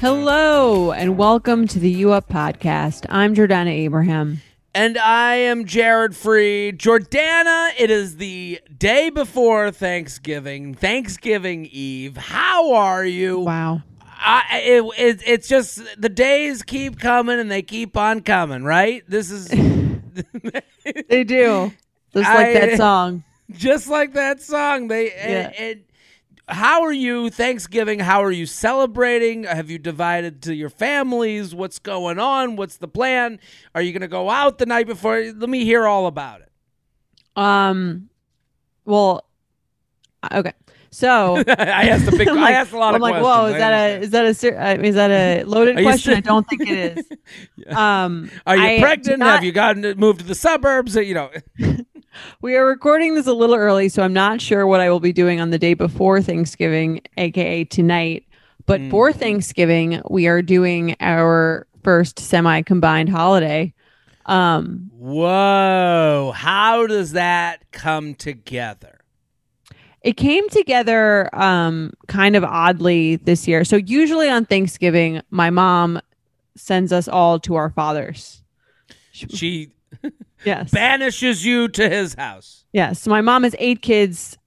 Hello, and welcome to the U Up podcast. I'm Jordana Abraham. And I am Jared Freid. Jordana, it is the day before Thanksgiving, Thanksgiving Eve. How are you? Wow. I, it, it, it's just the days keep coming and they keep on coming, right? This is They do. Just like I- that song. just like that song. They and, and how are you Thanksgiving? How are you celebrating? Have you divided to your families? What's going on? What's the plan? Are you going to go out the night before? Let me hear all about it. Um, well, okay. So I asked a big. I'm I asked a lot I'm of like, questions. whoa, is I that a is that a ser- uh, is that a loaded question? I don't think it is. Um, Are you I pregnant? not- Have you gotten to move to the suburbs? You know, We are recording this a little early, so I'm not sure what I will be doing on the day before Thanksgiving, aka tonight. But Mm. for Thanksgiving, we are doing our first semi-combined holiday. Um, whoa! How does that come together? it came together um, kind of oddly this year. So usually on Thanksgiving, my mom sends us all to our fathers. She Yes. banishes you to his house. Yes. So my mom has eight kids,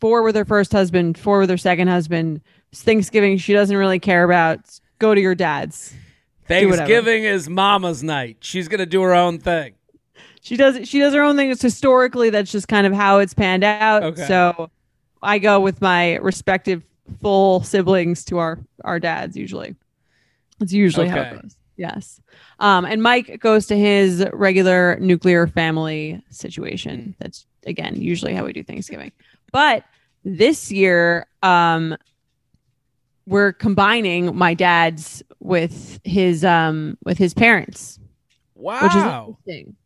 four with her first husband, four with her second husband. It's Thanksgiving, she doesn't really care about. Go to your dad's. Thanksgiving is Mama's night. She's gonna do her own thing. She does she does her own thing. It's historically that's just kind of how it's panned out. Okay. So I go with my respective full siblings to our our dads usually. It's usually how it goes. Yes. Um, and Mike goes to his regular nuclear family situation. That's again usually how we do Thanksgiving. But this year, um, we're combining my dad's with his um with his parents, Wow. which is interesting.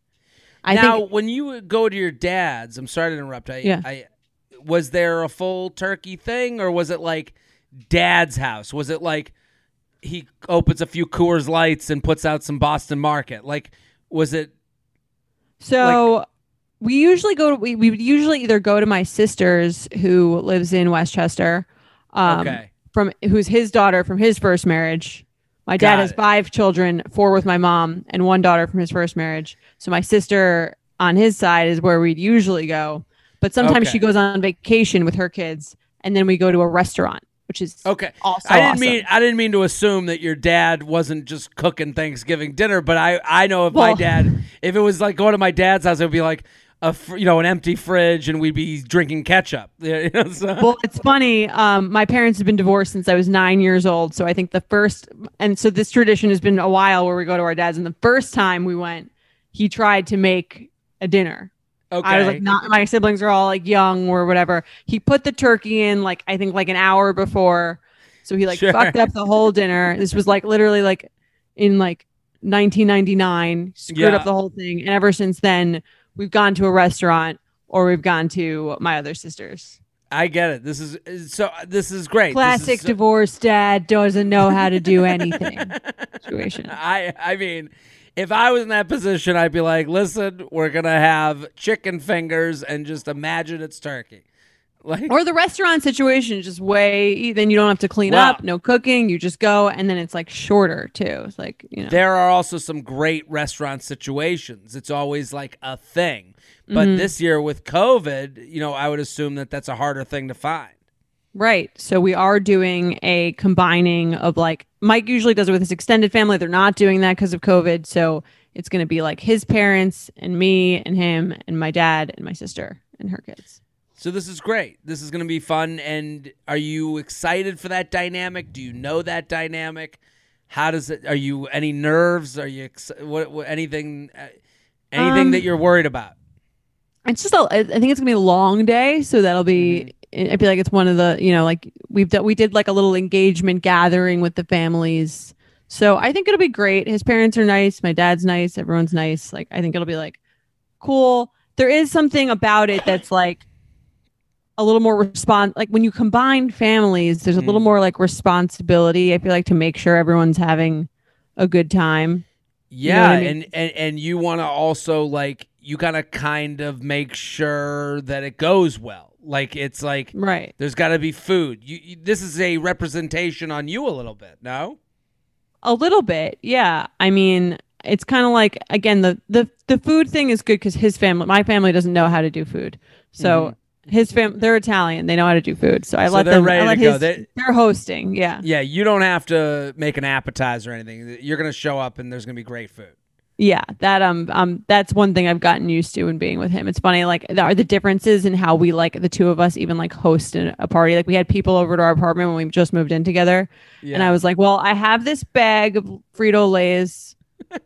I now, think when you go to your dad's, I'm sorry to interrupt. I, Yeah. I was there a full turkey thing, or was it like dad's house? Was it like he opens a few Coors Lights and puts out some Boston Market? Like, was it? So we usually go to we, we would usually either go to my sister's who lives in Westchester, um, okay. from who's his daughter from his first marriage. My dad has it. five children, four with my mom, and one daughter from his first marriage. So my sister on his side is where we'd usually go. But sometimes Okay. she goes on vacation with her kids, and then we go to a restaurant, which is Okay. also I didn't awesome. mean I didn't mean to assume that your dad wasn't just cooking Thanksgiving dinner, but I I know if my dad if it was like going to my dad's house, it would be like a fr- you know an empty fridge and we'd be drinking ketchup. You know, so- well, it's funny. Um, my parents have been divorced since I was nine years old. So I think the first, and so this tradition has been a while where we go to our dad's. And the first time we went, he tried to make a dinner. Okay. I was like, not my siblings are all like young or whatever. He put the turkey in like I think like an hour before, so he like Sure. fucked up the whole dinner. This was like literally like in like 1999, screwed Yeah. up the whole thing. And ever since then, we've gone to a restaurant or we've gone to my other sister's. I get it. This is so. This is great. Classic is so- divorced dad doesn't know how to do anything situation. I I mean, if I was in that position, I'd be like, listen, we're gonna have chicken fingers and just imagine it's turkey. Like, Or the restaurant situation is just way then you don't have to clean Wow. up, no cooking, you just go and then it's like shorter too. It's like, you know. there are also some great restaurant situations. It's always like a thing. But Mhm. this year with COVID, you know, I would assume that that's a harder thing to find. Right. So we are doing a combining of like Mike usually does it with his extended family. They're not doing that because of COVID. So it's going to be like his parents and me and him and my dad and my sister and her kids. So this is great. This is going to be fun. And are you excited for that dynamic? Do you know that dynamic? How does it? Are you any nerves? Are you ex- what, what anything? Uh, anything Um, that you're worried about? It's just a, I think it's gonna be a long day, so that'll be. I feel like it's one of the you know like we've done we did like a little engagement gathering with the families. So I think it'll be great. His parents are nice. My dad's nice. Everyone's nice. Like I think it'll be like cool. There is something about it that's like a little more respond like when you combine families, there's a little Mm. more like responsibility. I feel like to make sure everyone's having a good time. Yeah, what I mean? and, and and you want to also like you gotta kind of make sure that it goes well. Like it's like Right. there's got to be food. You, you this is a representation on you a little bit. No. A little bit, yeah. I mean, it's kind of like again the the the food thing is good because his family, my family, doesn't know how to do food. So his fam, they're Italian, they know how to do food. So I Mm-hmm. So let them. I let to his, They- they're hosting, yeah, Yeah, you don't have to make an appetizer or anything. You're gonna show up and there's gonna be great food. Yeah. That um um that's one thing I've gotten used to in being with him. It's funny, like there are the differences in how we like the two of us even like host an- a party. Like we had people over to our apartment when we just moved in together, Yeah. and I was like, "Well, I have this bag of Frito Lay's,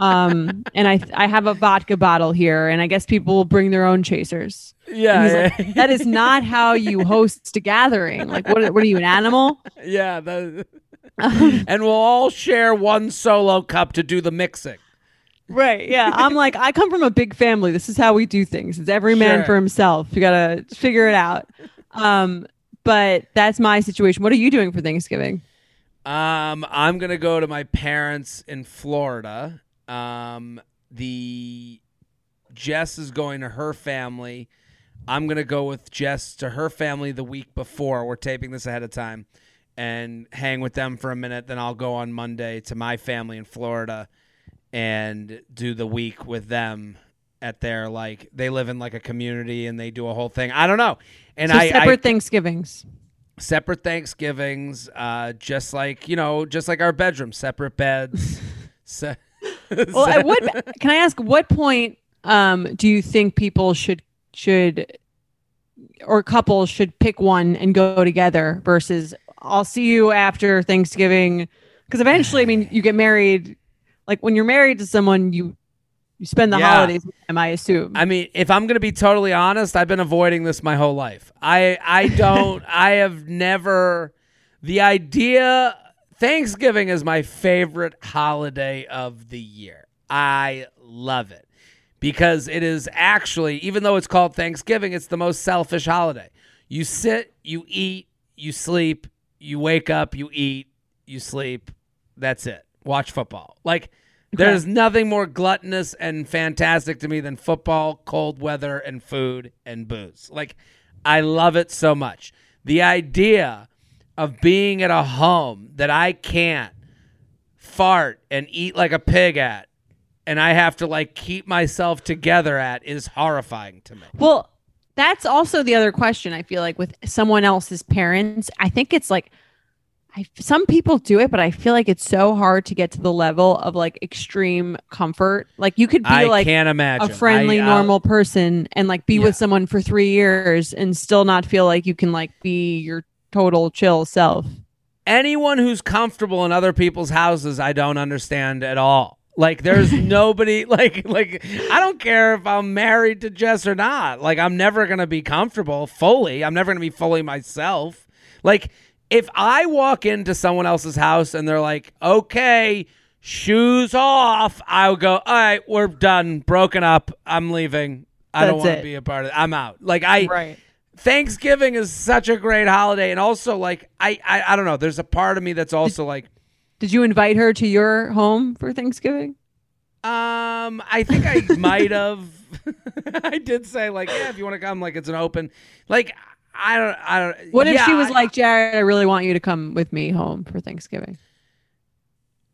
um, and I I have a vodka bottle here, and I guess people will bring their own chasers." yeah, yeah, like, that is not how you host a gathering. Like, what? What are you, an animal? yeah. that- and we'll all share one solo cup to do the mixing. Right? Yeah. I'm like, I come from a big family. This is how we do things. It's every man Sure. for himself. You gotta figure it out. Um, but that's my situation. What are you doing for Thanksgiving? Um, I'm gonna go to my parents in Florida. Um, the Jess is going to her family. I'm gonna go with Jess to her family the week before. We're taping this ahead of time, and hang with them for a minute. Then I'll go on Monday to my family in Florida, and do the week with them at their like they live in like a community and they do a whole thing. I don't know. And so I, I separate Thanksgivings. separate Thanksgivings, uh, just like you know, just like our bedroom, separate beds. Se- Well, at what can I ask? What point um, do you think people should should or couples should pick one and go together versus I'll see you after Thanksgiving? Because eventually, I mean, you get married. Like when you're married to someone, you you spend the Yeah. holidays with them. I assume. I mean, if I'm gonna be totally honest, I've been avoiding this my whole life. I I don't. I have never. The idea. Thanksgiving is my favorite holiday of the year. I love it because it is actually, even though it's called Thanksgiving, it's the most selfish holiday. You sit, you eat, you sleep, you wake up, you eat, you sleep. That's it. Watch football. Like, there's nothing more gluttonous and fantastic to me than football, cold weather, and food and booze. Like, I love it so much. The idea of being at a home that I can't fart and eat like a pig at and I have to like keep myself together at is horrifying to me. Well, that's also the other question. I feel like with someone else's parents, I think it's like, I some people do it, but I feel like it's so hard to get to the level of like extreme comfort. Like you could be I like can't imagine. a friendly, I- uh, normal person and like be Yeah. with someone for three years and still not feel like you can like be your total chill self. anyone who's comfortable in other people's houses, I don't understand at all. Like there's nobody like like I don't care if I'm married to Jess or not. Like I'm never going to be comfortable fully. I'm never going to be fully myself. Like if I walk into someone else's house and they're like, "Okay, shoes off." I'll go, "All right, we're done. Broken up. I'm leaving. I don't want to be a part of it. I'm out." Like I Right. Thanksgiving is such a great holiday, and also like I, I I don't know. There's a part of me that's also like, Did you invite her to your home for Thanksgiving? um, I think I might have. I did say like, yeah, if you want to come, like it's an open, like I don't, I don't. What if yeah, she was I- like, Jared, I really want you to come with me home for Thanksgiving?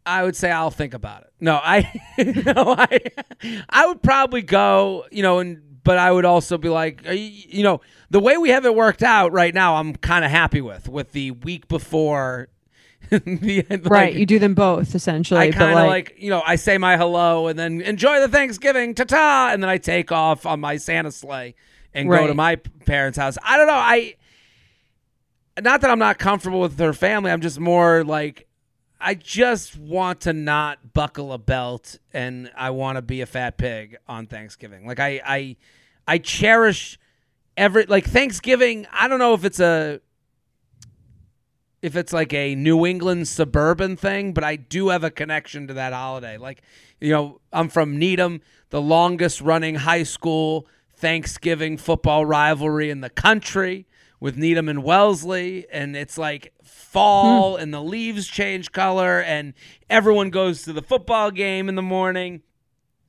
I would say I'll think about it. No, I, no, I, I would probably go. You know, and but I would also be like, uh, you, you know, the way we have it worked out right now, I'm kind of happy with with the week before. the, like, right. You do them both essentially. I kind of like, like, you know, I say my hello and then enjoy the Thanksgiving, ta ta, and then I take off on my Santa sleigh and go to my parents' house. I don't know. I, not that I'm not comfortable with their family. I'm just more like, I just want to not buckle a belt and I want to be a fat pig on Thanksgiving. Like I, I, I cherish every like Thanksgiving. I don't know if it's a if it's like a New England suburban thing, but I do have a connection to that holiday. Like, you know, I'm from Needham, the longest running high school Thanksgiving football rivalry in the country with Needham and Wellesley, and it's like fall Hmm. and the leaves change color and everyone goes to the football game in the morning.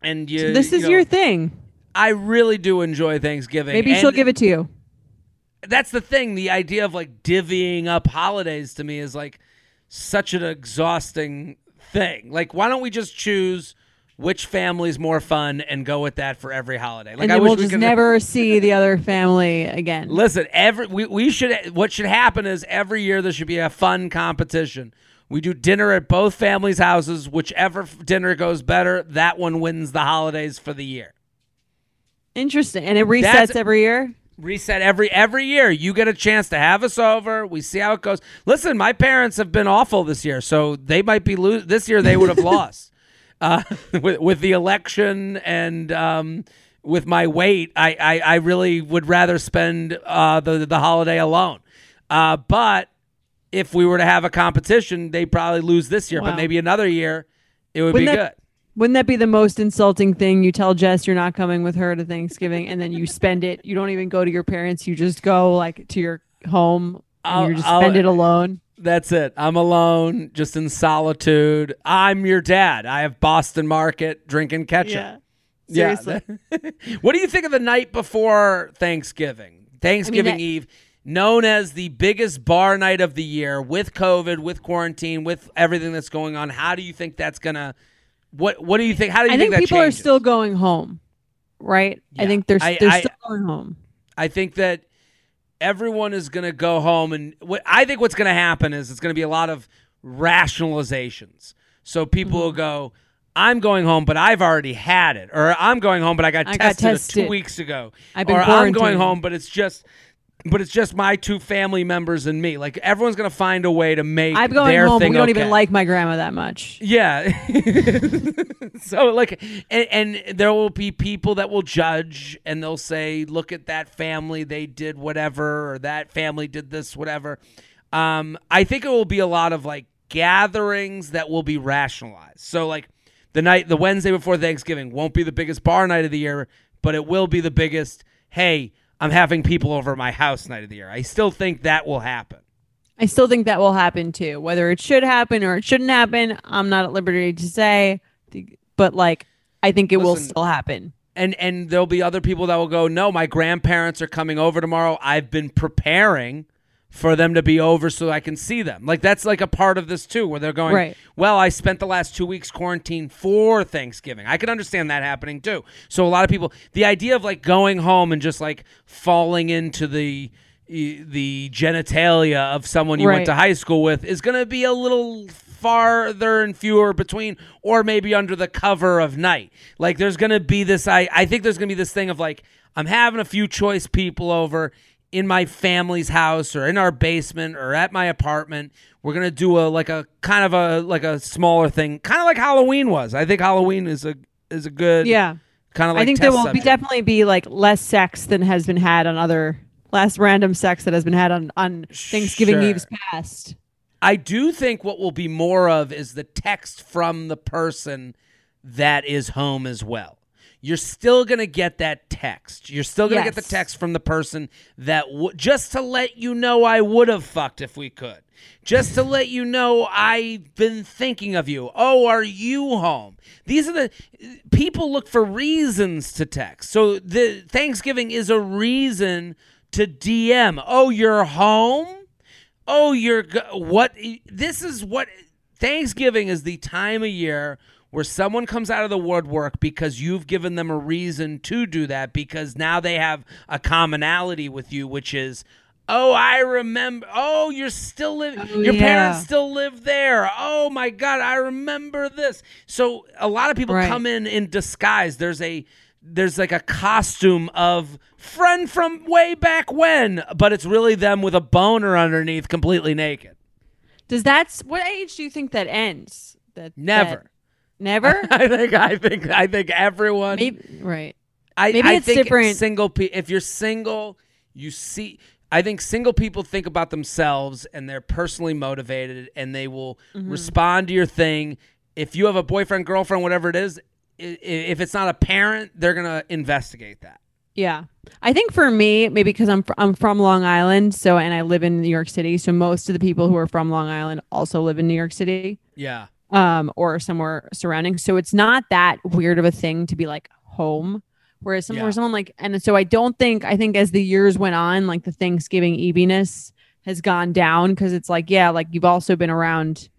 And you, this you is know, your thing. I really do enjoy Thanksgiving. Maybe and she'll give it to you. That's the thing. The idea of like divvying up holidays to me is like such an exhausting thing. Like, why don't we just choose which family's more fun and go with that for every holiday? Like, and I wish we'll we just could never see the other family again. Listen, every we, we should what should happen is every year there should be a fun competition. We do dinner at both families' houses. Whichever dinner goes better, that one wins the holidays for the year. Interesting. And it resets That's- every year. Reset every every year. You get a chance to have us over. We see how it goes. Listen, my parents have been awful this year, so they might be lose this year. They would have lost uh, with with the election and um, with my weight. I, I I really would rather spend uh, the the holiday alone. Uh, but if we were to have a competition, they probably lose this year. But maybe another year, it would Wouldn't be that- good. Wouldn't that be the most insulting thing? You tell Jess you're not coming with her to Thanksgiving, and then you spend it. You don't even go to your parents. You just go like to your home, and I'll- you just I'll- spend it alone. That's it. I'm alone, just in solitude. I'm your dad. I have Boston Market drinking ketchup. Yeah. Seriously. what do you think of the night before Thanksgiving? Thanksgiving that- Eve, known as the biggest bar night of the year with COVID, with quarantine, with everything that's going on. How do you think that's gonna? What What do you think? How do you I think that people are still going home, right? Yeah. I think they're I- they're I- still going home. I think that everyone is going to go home, and what I think what's going to happen is it's going to be a lot of rationalizations. So people Mm-hmm. will go, "I'm going home, but I've already had it," or "I'm going home, but I got, I got tested, two weeks ago," I've been or "I'm going home, but it's just." But it's just my two family members and me. Like everyone's gonna find a way to make I'm going home. We don't okay. even like my grandma that much. Yeah. so like and, and there will be people that will judge and they'll say, look at that family, they did whatever, or that family did this, whatever. Um, I think it will be a lot of like gatherings that will be rationalized. So like the night the Wednesday before Thanksgiving won't be the biggest bar night of the year, but it will be the biggest, hey, I'm having people over my house night of the year. I still think that will happen. I still think that will happen too. Whether it should happen or it shouldn't happen, I'm not at liberty to say. But like, I think it will still happen. and and there'll be other people that will go no my grandparents are coming over tomorrow i've been preparing for them to be over so i can see them. Like that's like a part of this too where they're going Right. well i spent the last two weeks quarantined for thanksgiving. I can understand that happening too. So a lot of people the idea of like going home and just like falling into the the genitalia of someone you went to high school with is going to be a little farther and fewer between or maybe under the cover of night. Like there's going to be this i i think there's going to be this thing of like i'm having a few choice people over in my family's house or in our basement or at my apartment we're going to do a like a kind of a like a smaller thing kind of like halloween was i think halloween is a is a good Yeah. kind of like I think there will be definitely be like less sex than has been had on other less random sex that has been had on on Thanksgiving Sure. Eve's past. I do think what will be more of is the text from the person that is home as well. You're still going to get that text. You're still going to get the text from the person that w- just to let you know I would have fucked if we could. Just to let you know I've been thinking of you. Oh, are you home? These are the people look for reasons to text. So the Thanksgiving is a reason to DM. Oh, you're home? oh you're what this is what thanksgiving is the time of year where someone comes out of the woodwork because you've given them a reason to do that because now they have a commonality with you which is oh i remember oh you're still living Oh, your yeah. parents still live there oh my god i remember this so a lot of people Right. come in in disguise there's a there's like a costume of friend from way back when, but it's really them with a boner underneath, completely naked. Does that's what age do you think that ends? That Never. that- never? I think I think I think everyone Maybe right. I, Maybe I it's think different. Single pe- if you're single, you see. I think single people think about themselves and they're personally motivated and they will Mm-hmm. respond to your thing. If you have a boyfriend, girlfriend, whatever it is, if it's not a parent, they're gonna investigate that. Yeah. I think for me, maybe because I'm fr- I'm from Long Island, so and I live in New York City, so most of the people who are from Long Island also live in New York City, Yeah. Um, or somewhere surrounding. So it's not that weird of a thing to be like home. Whereas somewhere Yeah. someone like, and so I don't think I think as the years went on, like the Thanksgiving eviness has gone down because it's like, yeah, like you've also been around.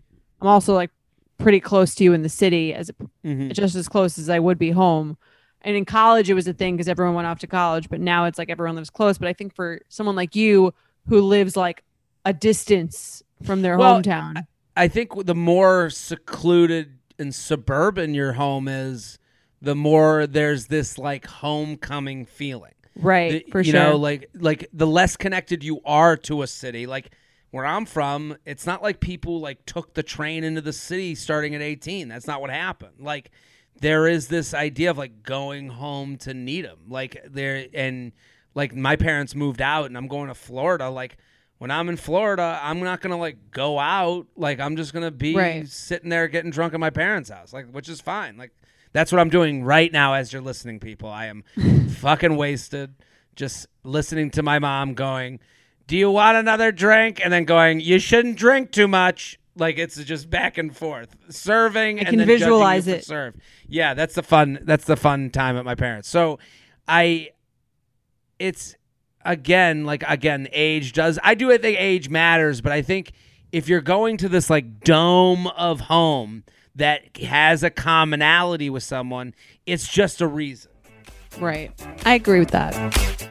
I'm also like pretty close to you in the city as Mhm. just as close as I would be home. And in college, it was a thing because everyone went off to college, but now it's like everyone lives close. But I think for someone like you who lives like a distance from their Well, hometown, I think the more secluded and suburban your home is, the more there's this like homecoming feeling. right? The- for you sure. know, like like the less connected you are to a city, like where I'm from, it's not like people like took the train into the city starting at 18. That's not what happened. Like there is this idea of like going home to Needham, like there and like my parents moved out and I'm going to Florida. Like when I'm in Florida, I'm not gonna like go out. Like I'm just gonna be Right. sitting there getting drunk at my parents' house, like which is fine. Like that's what I'm doing right now as you're listening, people. I am fucking wasted just listening to my mom going, Do you want another drink? And then going, You shouldn't drink too much. Like it's just back and forth, serving I and can then visualize it. Serve. Yeah, that's the fun. That's the fun time at my parents. So, I, it's again like again age does. I do think age matters, but I think if you're going to this like dome of home that has a commonality with someone, it's just a reason. right. I agree with that.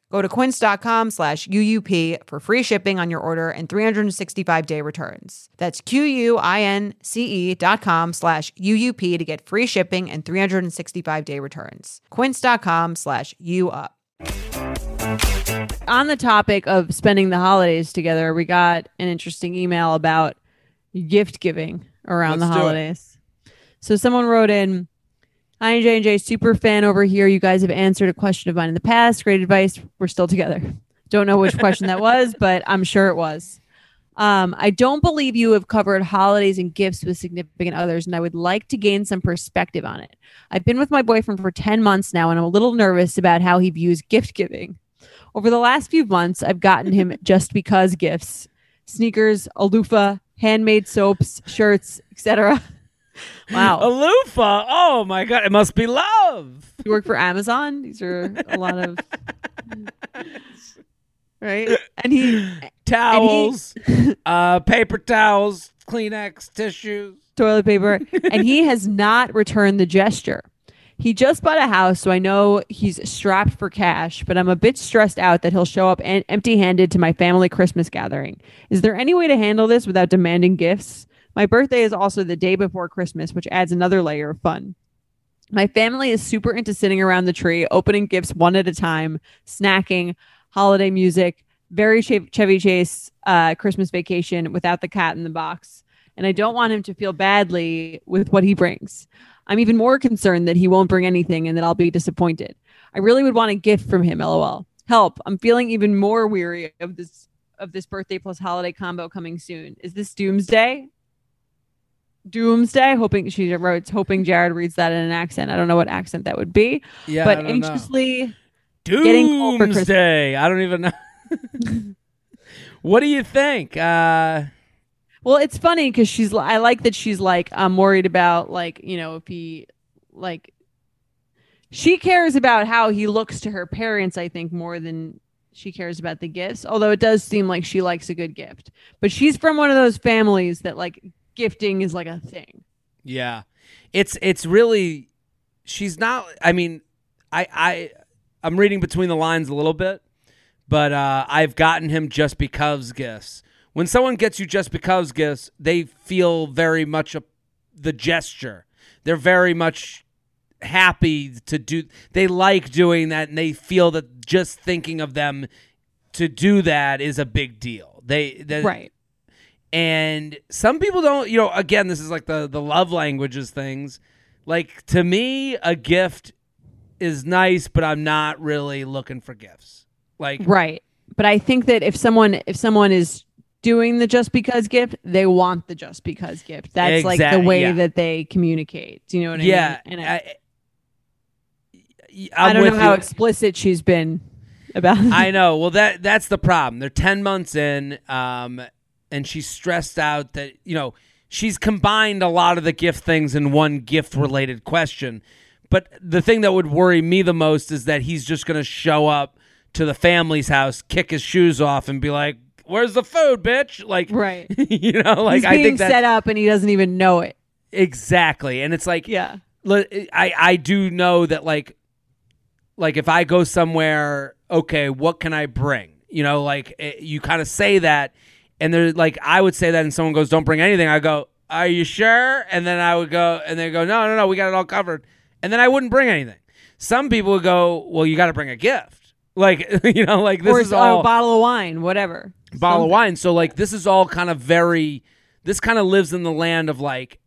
Go to quince.com slash UUP for free shipping on your order and 365 day returns. That's Q-U-I-N-C-E dot com slash UUP to get free shipping and 365 day returns. Quince.com slash UUP. On the topic of spending the holidays together, we got an interesting email about gift giving around Let's the holidays. So someone wrote in, Hi J and J, super fan over here. You guys have answered a question of mine in the past. Great advice. We're still together. Don't know which question that was, but I'm sure it was. Um, I don't believe you have covered holidays and gifts with significant others, and I would like to gain some perspective on it. I've been with my boyfriend for 10 months now, and I'm a little nervous about how he views gift giving. Over the last few months, I've gotten him just because gifts sneakers, a loofah, handmade soaps, shirts, etc. Wow. A loofah. Oh my god, it must be love. You work for Amazon. These are a lot of right. And he Towels, uh, paper towels, Kleenex, tissues. toilet paper, and he has not returned the gesture. He just bought a house, so I know he's strapped for cash, but I'm a bit stressed out that he'll show up en- empty handed to my family Christmas gathering. Is there any way to handle this without demanding gifts? My birthday is also the day before Christmas, which adds another layer of fun. My family is super into sitting around the tree, opening gifts one at a time, snacking, holiday music, very Chevy Chase uh, Christmas vacation without the cat in the box. And I don't want him to feel badly with what he brings. I'm even more concerned that he won't bring anything and that I'll be disappointed. I really would want a gift from him, lol. Help. I'm feeling even more weary of this of this birthday plus holiday combo coming soon. Is this doomsday? Doomsday. Hoping she wrote hoping Jared reads that in an accent. I don't know what accent that would be. Yeah, but know. anxiously getting home for Christmas. Doomsday. I don't even know. what do you think? Uh, Well, it's funny because she's. I like that she's like I'm worried about like you know if he like she cares about how he looks to her parents. I think more than she cares about the gifts. Although it does seem like she likes a good gift, but she's from one of those families that like gifting is like a thing. yeah, it's it's really she's not. I mean, I I I'm reading between the lines a little bit, but uh, I've gotten him just because gifts. When someone gets you just because gifts, they feel very much a, the gesture. They're very much happy to do. They like doing that, and they feel that just thinking of them to do that is a big deal. They, they Right. And some people don't you know again this is like the the love languages things like to me a gift is nice but i'm not really looking for gifts like Right. But I think that if someone if someone is doing the just because gift, they want the just because gift. That's like the way yeah. that they communicate. Do you know what yeah I mean? And I, I, I don't know how you. explicit she's been about I know. Well, that that's the problem. They're ten months in, um, and she's stressed out that you know she's combined a lot of the gift things in one gift related question. But the thing that would worry me the most is that he's just going to show up to the family's house, kick his shoes off, and be like, "Where's the food, bitch?" Like, Right. you know, like He's I think set up and he doesn't even know it. exactly, and it's like, Yeah. I I do know that like like if I go somewhere, okay, what can I bring? You know, like eh, you kind of say that, and they're like, I would say that, and someone goes, "Don't bring anything." I go, "Are you sure?" And then I would go, and they go, "No, no, no, we got it all covered." And then I wouldn't bring anything. Some people would go, "Well, you got to bring a gift." Like you know, like this or is a all bottle of wine, whatever. bottle of wine. So like this is all kind of very this kind of lives in the land of like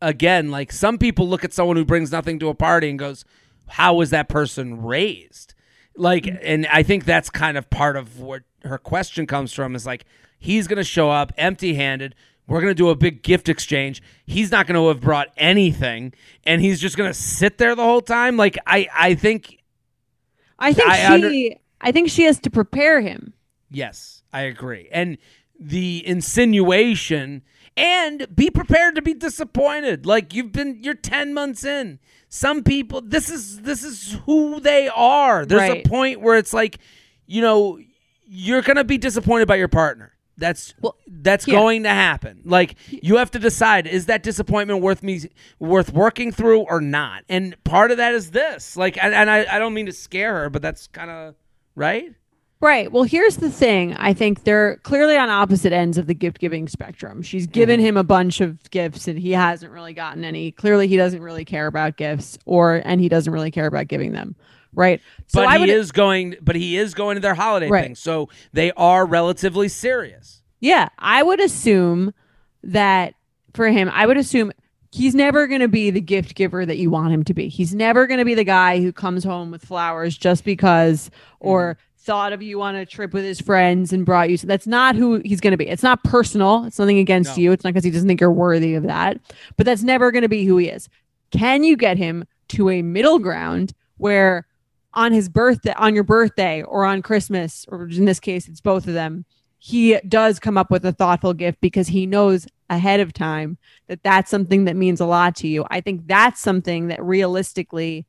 again, like some people look at someone who brings nothing to a party and goes, How was that person raised? Like mm. and I think that's kind of part of what her question comes from is like he's gonna show up empty handed. We're gonna do a big gift exchange. He's not gonna have brought anything, and he's just gonna sit there the whole time. Like I, I think I think I she under- I think she has to prepare him. Yes, I agree. And the insinuation and be prepared to be disappointed. Like you've been you're 10 months in. Some people this is this is who they are. There's Right. a point where it's like, you know, you're going to be disappointed by your partner. That's Well, that's yeah. going to happen. Like you have to decide is that disappointment worth me worth working through or not? And part of that is this. Like and, and I I don't mean to scare her, but that's kind of right? Right. Well, here's the thing. I think they're clearly on opposite ends of the gift giving spectrum. She's given Mm-hmm. him a bunch of gifts and he hasn't really gotten any. Clearly, he doesn't really care about gifts or and he doesn't really care about giving them. Right. So but I he would is going but he is going to their holiday Right. thing so they are relatively serious Yeah, I would assume that for him, I would assume he's never going to be the gift giver that you want him to be. He's never going to be the guy who comes home with flowers just because or thought of you on a trip with his friends and brought you. So that's not who he's going to be. It's not personal. It's nothing against No. you. It's not because he doesn't think you're worthy of that. But that's never going to be who he is. Can you get him to a middle ground where on his birthday, on your birthday or on Christmas, or in this case, it's both of them, he does come up with a thoughtful gift because he knows ahead of time that that's something that means a lot to you. I think that's something that realistically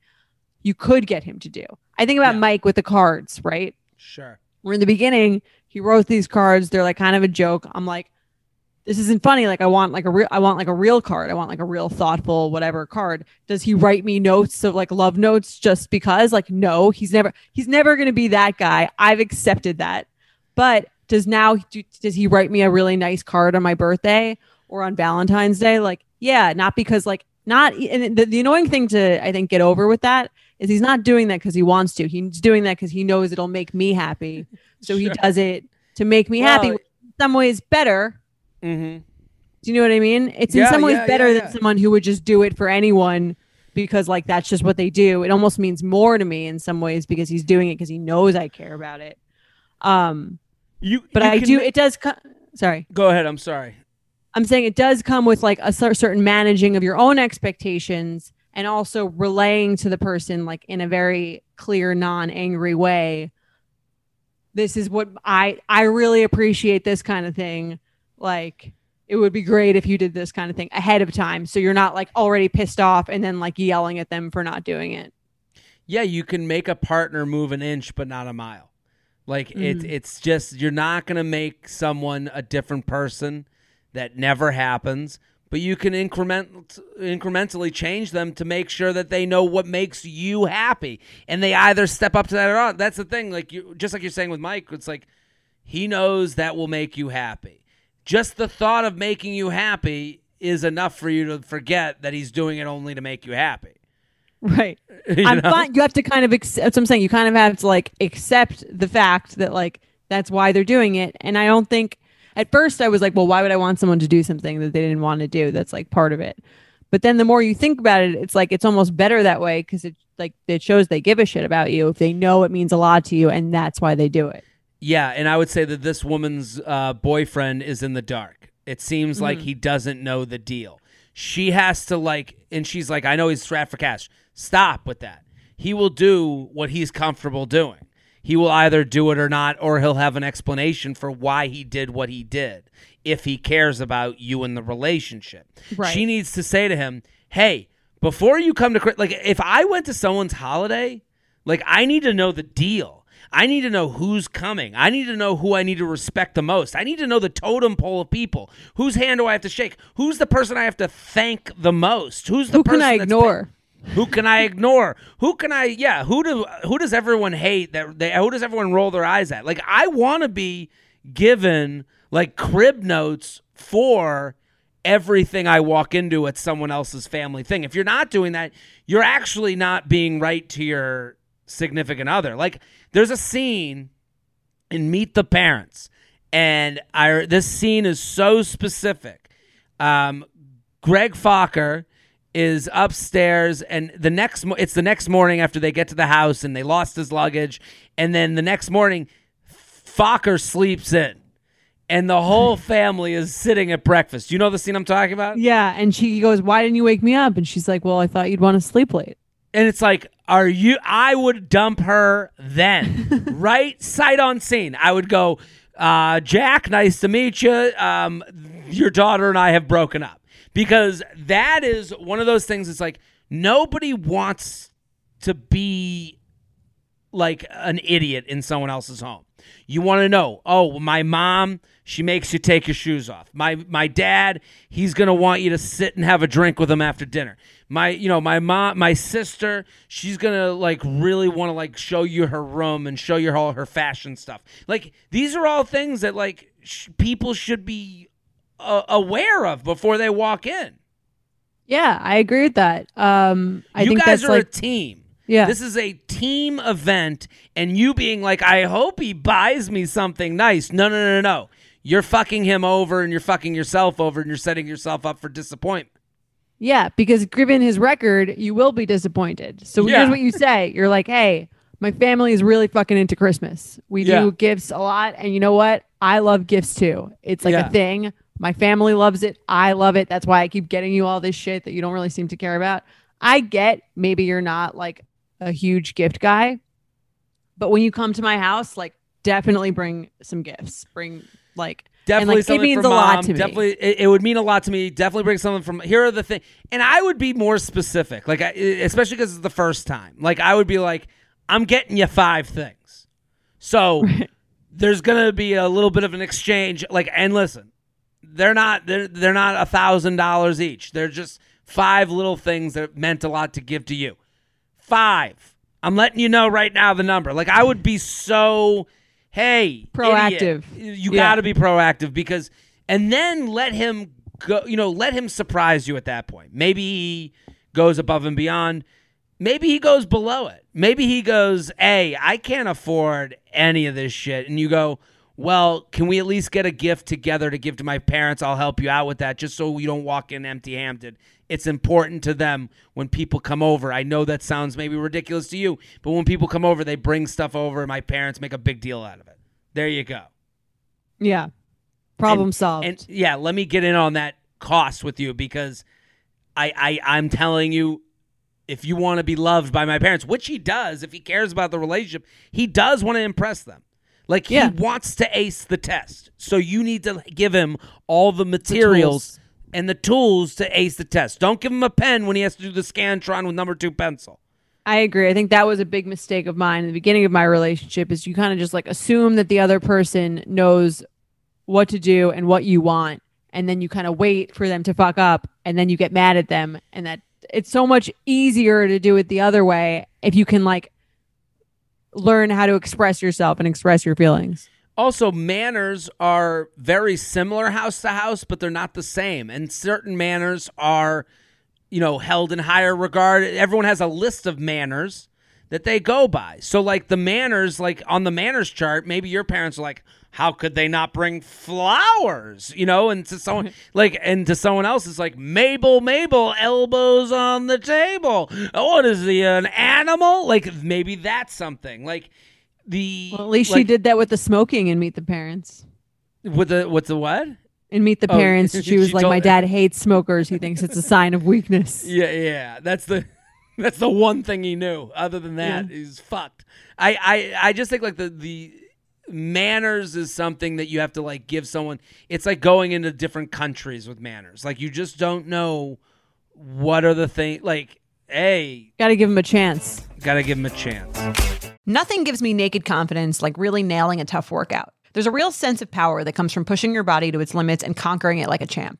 you could get him to do. I think about Yeah. Mike with the cards, right? Sure. Where in the beginning he wrote these cards, they're like kind of a joke. I'm like, this isn't funny. Like I want like a real, I want like a real card. I want like a real thoughtful whatever card. Does he write me notes of like love notes just because? Like no, he's never he's never going to be that guy. I've accepted that. But does now do, does he write me a really nice card on my birthday or on Valentine's Day? Like yeah, not because like not and the, the annoying thing to I think get over with that is he's not doing that because he wants to. He's doing that because he knows it'll make me happy. So he does it to make me Well, happy. in some ways better. Mm-hmm. Do you know what I mean? It's in Yeah, some ways yeah, better yeah, than someone who would just do it for anyone because like that's just what they do. It almost means more to me in some ways because he's doing it because he knows I care about it. Um, You, but you I do. ma- It does. Co- sorry, Go ahead. I'm sorry. I'm saying it does come with like a certain managing of your own expectations and also relaying to the person like in a very clear, non-angry way. This is what I I really appreciate this kind of thing. Like it would be great if you did this kind of thing ahead of time so you're not like already pissed off and then like yelling at them for not doing it. Yeah, you can make a partner move an inch, but not a mile. Like it's Mm. it's just you're not gonna make someone a different person. That never happens. But you can increment incrementally change them to make sure that they know what makes you happy, and they either step up to that or not. That's the thing. Like you, just like you're saying with Mike, it's like he knows that will make you happy. Just the thought of making you happy is enough for you to forget that he's doing it only to make you happy. Right. You I'm know? fine. You have to kind of accept. That's what I'm saying. You kind of have to like accept the fact that like that's why they're doing it. And I don't think at first I was like, well, why would I want someone to do something that they didn't want to do? That's like part of it. But then the more you think about it, it's like it's almost better that way because it like it shows they give a shit about you if they know it means a lot to you, and that's why they do it. Yeah, and I would say that this woman's uh, boyfriend is in the dark. It seems like he doesn't know the deal. She has to like, and she's like, I know he's strapped for cash. Stop with that. He will do what he's comfortable doing. He will either do it or not, or he'll have an explanation for why he did what he did if he cares about you and the relationship. Right. She needs to say to him, "Hey, before you come to like if I went to someone's holiday, like I need to know the deal. I need to know who's coming. I need to know who I need to respect the most. I need to know the totem pole of people. Whose hand do I have to shake? Who's the person I have to thank the most? Who's the Who person can I ignore? Who can I ignore? Who can I? Yeah, who do who does everyone hate? That they who does everyone roll their eyes at? Like I want to be given like crib notes for everything I walk into at someone else's family thing. If you're not doing that, you're actually not being right to your significant other. Like there's a scene in Meet the Parents, and I this scene is so specific. Um, Greg Focker is upstairs, and the next mo- it's the next morning after they get to the house and they lost his luggage, and then the next morning, Focker sleeps in, and the whole family is sitting at breakfast. You know the scene I'm talking about? Yeah. And she goes, Why didn't you wake me up? And she's like, Well, I thought you'd want to sleep late. And it's like, are you? I would dump her then, right? Sight on scene. I would go, uh, Jack, nice to meet you. Um, your daughter and I have broken up because that is one of those things. It's like nobody wants to be like an idiot in someone else's home. You want to know, oh, my mom, she makes you take your shoes off. My my dad, he's going to want you to sit and have a drink with him after dinner. My you know, my mom, my sister, she's going to like really want to like show you her room and show you all her fashion stuff. Like these are all things that like sh- people should be uh, aware of before they walk in. Yeah, I agree with that. Um, I you think guys that's are like, a team. yeah, This is a team event, and you being like, I hope he buys me something nice. No, no, no, no. You're fucking him over and you're fucking yourself over and you're setting yourself up for disappointment. Yeah, because given his record, you will be disappointed. So Yeah. here's what you say: You're like, "Hey, my family is really fucking into Christmas. We Yeah. do gifts a lot. And you know what? I love gifts too. It's like Yeah. a thing. My family loves it. I love it. That's why I keep getting you all this shit that you don't really seem to care about. I get maybe you're not like a huge gift guy, but when you come to my house, like definitely bring some gifts. Bring like Definitely like, it means from a lot mom. to me. Definitely, it, it would mean a lot to me. Definitely bring something from. Here are the thing, and I would be more specific, like I, especially because it's the first time. Like I would be like, I'm getting you five things. So there's gonna be a little bit of an exchange. Like, and listen, they're not they're they're not a thousand dollars each. They're just five little things that meant a lot to give to you. Five. I'm letting you know right now the number. Like I would be so hey Proactive. idiot. You Yeah. got to be proactive because and then let him go, you know, let him surprise you at that point. Maybe he goes above and beyond. Maybe he goes below it. Maybe he goes, "Hey, I can't afford any of this shit." And you go, "Well, can we at least get a gift together to give to my parents? I'll help you out with that just so you don't walk in empty-handed." It's important to them when people come over. I know that sounds maybe ridiculous to you, but when people come over, they bring stuff over and my parents make a big deal out of it. There you go. yeah. Problem And- solved. And yeah, let me get in on that cost with you because I, I I'm telling you, if you want to be loved by my parents, which he does, if he cares about the relationship, he does want to impress them. Like Yeah. he wants to ace the test. So you need to give him all the materials tools. and the tools to ace the test. Don't give him a pen when he has to do the Scantron with number two pencil. I agree. I think that was a big mistake of mine in the beginning of my relationship is you kind of just like assume that the other person knows what to do and what you want and then you kind of wait for them to fuck up and then you get mad at them and that it's so much easier to do it the other way if you can like learn how to express yourself and express your feelings. Also, manners are very similar house to house, but they're not the same. And certain manners are, you know, held in higher regard. Everyone has a list of manners that they go by. So, like the manners, like on the manners chart, maybe your parents are like, how could they not bring flowers? You know, and to someone like, and to someone else, it's like Mabel, Mabel, elbows on the table. Oh, what is he, an animal? Like maybe that's something. Like the Well, at least she did that with the smoking and Meet the Parents. with the what's the what? and Meet the Oh, Parents, she was she like, told- "My dad hates smokers. He thinks it's a sign of weakness." Yeah, yeah. That's the that's the one thing he knew. Other than that, he's fucked. I, I I just think like the the manners is something that you have to like give someone. It's like going into different countries with manners. Like you just don't know what are the thing. Like, hey, Got to give him a chance. gotta give him a chance. Nothing gives me naked confidence like really nailing a tough workout. There's a real sense of power that comes from pushing your body to its limits and conquering it like a champ.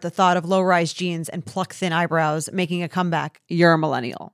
at the thought of low rise jeans and pluck thin eyebrows making a comeback, you're a millennial.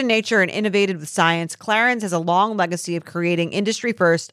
in nature and innovated with science, Clarins has a long legacy of creating industry first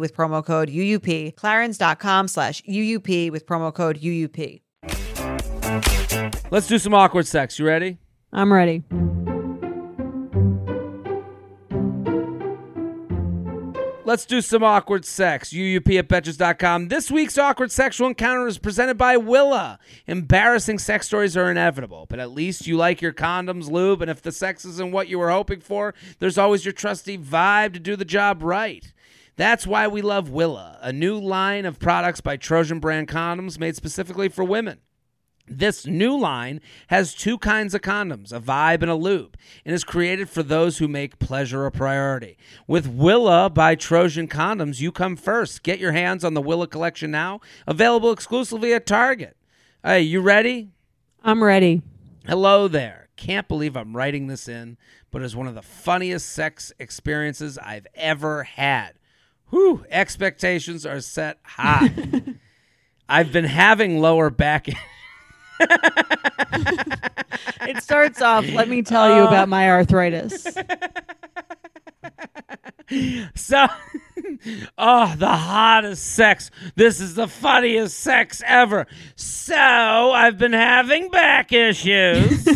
with promo code UUP, clarins.com slash UUP with promo code UUP. Let's do some awkward sex. You ready? I'm ready. Let's do some awkward sex. UUP at Betches.com. This week's awkward sexual encounter is presented by Willa. Embarrassing sex stories are inevitable, but at least you like your condoms, lube, and if the sex isn't what you were hoping for, there's always your trusty vibe to do the job right. That's why we love Willa, a new line of products by Trojan brand condoms made specifically for women. This new line has two kinds of condoms, a vibe and a lube, and is created for those who make pleasure a priority. With Willa by Trojan Condoms, you come first. Get your hands on the Willa collection now, available exclusively at Target. Hey, you ready? I'm ready. Hello there. Can't believe I'm writing this in, but it's one of the funniest sex experiences I've ever had. Whew, expectations are set high. I've been having lower back. It starts off, let me tell you about my arthritis. So, oh, the hottest sex. This is the funniest sex ever. So, I've been having back issues.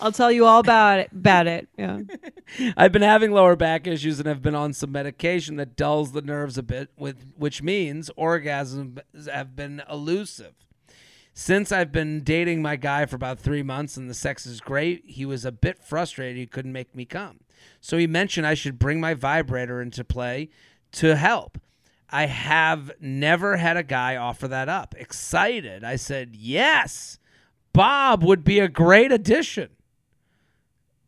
I'll tell you all about it. About it. Yeah. I've been having lower back issues and have been on some medication that dulls the nerves a bit, with which means orgasms have been elusive. Since I've been dating my guy for about three months and the sex is great, he was a bit frustrated he couldn't make me come. So he mentioned I should bring my vibrator into play to help. I have never had a guy offer that up. Excited, I said, yes, Bob would be a great addition.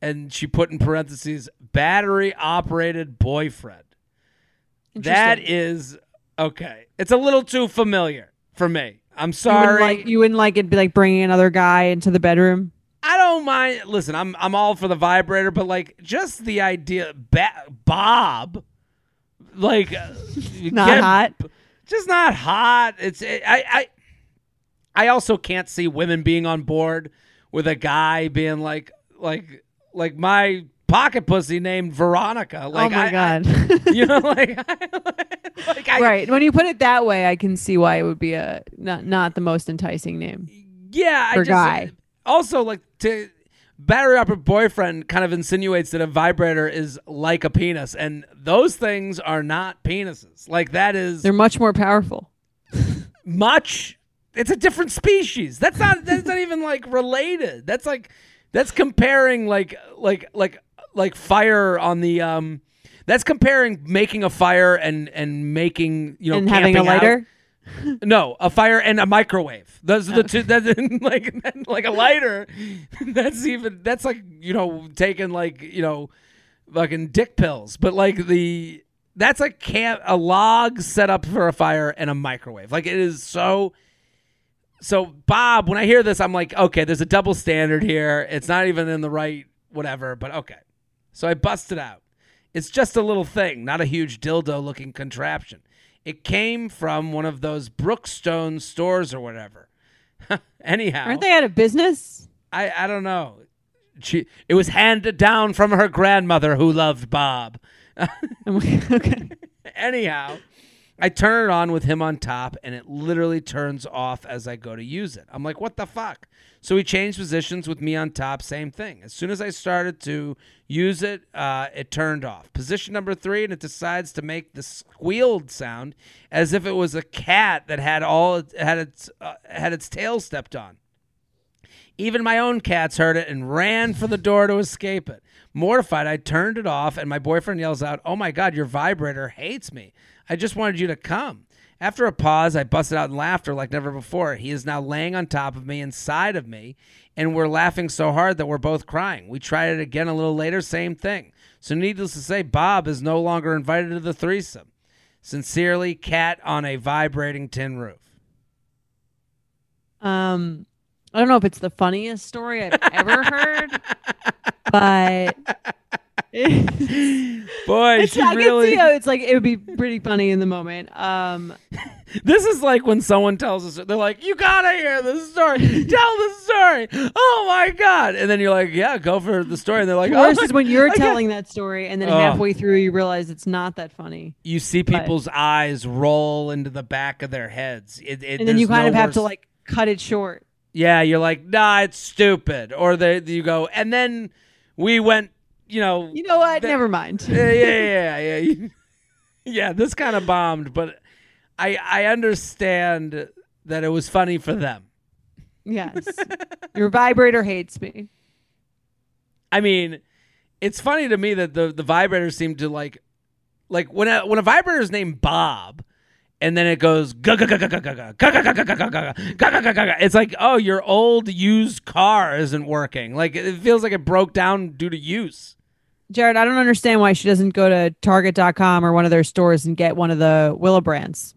And she put in parentheses, battery operated boyfriend. That is okay. It's a little too familiar for me. I'm You wouldn't sorry. like you wouldn't like it be like bringing another guy into the bedroom. I don't mind. Listen, I'm I'm all for the vibrator, but like just the idea, ba- Bob, like uh, Not get- hot. just not hot. It's I I I also can't see women being on board with a guy being like like like my pocket pussy named Veronica. Oh like oh my I- god. I- you know, like, like I, right. When you put it that way, I can see why it would be a not not the most enticing name. Yeah, I just guy. also like to battery operated boyfriend kind of insinuates that a vibrator is like a penis, and those things are not penises. Like that is They're much more powerful. much. It's a different species. That's not. That's not even like related. That's like that's comparing like like like like fire on the um. That's comparing making a fire and and making you know and having a camping out. lighter. No, a fire and a microwave. Those are the two. That's like like a lighter. That's even. That's like you know taking like you know fucking dick pills. But like the that's a camp a log set up for a fire and a microwave. Like it is so. So Bob, when I hear this, I'm like, okay, there's a double standard here. It's not even in the right whatever. But okay. So I bust it out. It's just a little thing, not a huge dildo looking contraption. It came from one of those Brookstone stores or whatever. Anyhow, Aren't they out of business? I, I don't know. She it was handed down from her grandmother who loved Bob. Okay. Anyhow, I turn it on with him on top, and it literally turns off as I go to use it. I'm like, what the fuck? So we changed positions with me on top, same thing. As soon as I started to use it, uh, it turned off. Position number three, and it decides to make the squealed sound as if it was a cat that had all had its uh, had its tail stepped on. Even my own cats heard it and ran for the door to escape it. Mortified, I turned it off, and my boyfriend yells out, Oh my God, your vibrator hates me. I just wanted you to come. After a pause, I busted out in laughter like never before. He is now laying on top of me, inside of me, and we're laughing so hard that we're both crying. We tried it again a little later, same thing. So, needless to say, Bob is no longer invited to the threesome. Sincerely, Cat on a vibrating tin roof. Um, I don't know if it's the funniest story I've ever heard, but Boy, it's, she I really. can see how it's like it would be pretty funny in the moment. Um, This is like when someone tells us they're like, "You gotta hear the story. Tell the story." Oh my god! And then you're like, "Yeah, go for the story." And they're like, worse "Oh, is when you're I got-" telling that story and then Oh. halfway through you realize it's not that funny, You see people's eyes roll into the back of their heads, it, it, and then you kind no of have to like cut it short. Yeah, you're like, "Nah, it's stupid," or they you go, and then we went, you know. You know what? That, Never mind. yeah, yeah, yeah, yeah. yeah, this kind of bombed, but I I understand that it was funny for them. Yes. Your vibrator hates me. I mean, it's funny to me that the the vibrator seemed to like like when a when a vibrator is named Bob and then it goes it's like oh your old used car isn't working like it feels like it broke down due to use Jared, I don't understand why she doesn't go to Target.com or one of their stores and get one of the Willa brands.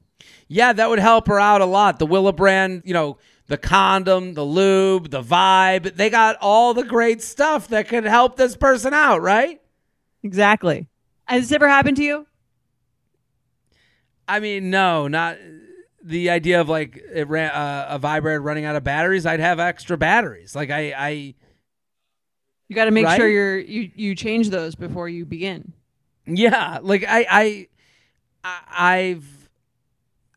yeah that would help her out a lot the Willa brand you know the condom the lube the vibe they got all the great stuff that could help this person out right Exactly. Has this ever happened to you? I mean, no, not the idea of like it ran, uh, a vibrator running out of batteries. I'd have extra batteries. Like I, I You got to make Right? sure you're you you change those before you begin. yeah, like I, I, I, I've,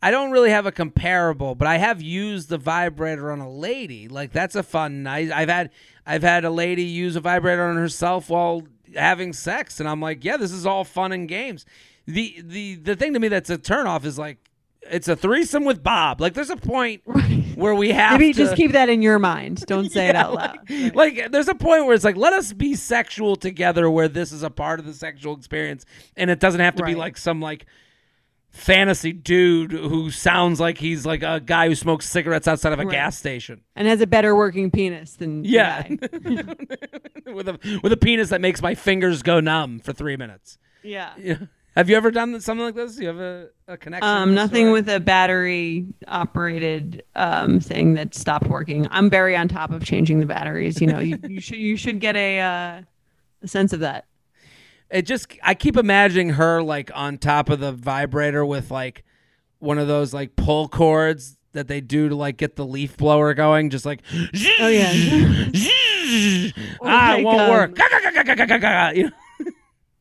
I don't really have a comparable, but I have used the vibrator on a lady. Like that's a fun night. I've had, I've had a lady use a vibrator on herself while having sex, and I'm like, yeah, this is all fun and games. The the the thing to me that's a turnoff is like. It's a threesome with Bob. Like, there's a point where we have Maybe to just keep that in your mind. Don't say it out loud. Like, like, there's a point where it's like, let us be sexual together, where this is a part of the sexual experience, and it doesn't have to be like some like fantasy dude who sounds like he's like a guy who smokes cigarettes outside of a Right. gas station. and has a better working penis than Yeah, with a with a penis that makes my fingers go numb for three minutes. yeah. Yeah. Have you ever done something like this? Do you have a, a connection? Um, nothing with a battery operated um thing that stopped working. I'm very on top of changing the batteries. You know, you, you should you should get a uh, a sense of that. it just I keep imagining her like on top of the vibrator with like one of those like pull cords that they do to like get the leaf blower going, just like Oh, yeah. ah, it won't work. You know?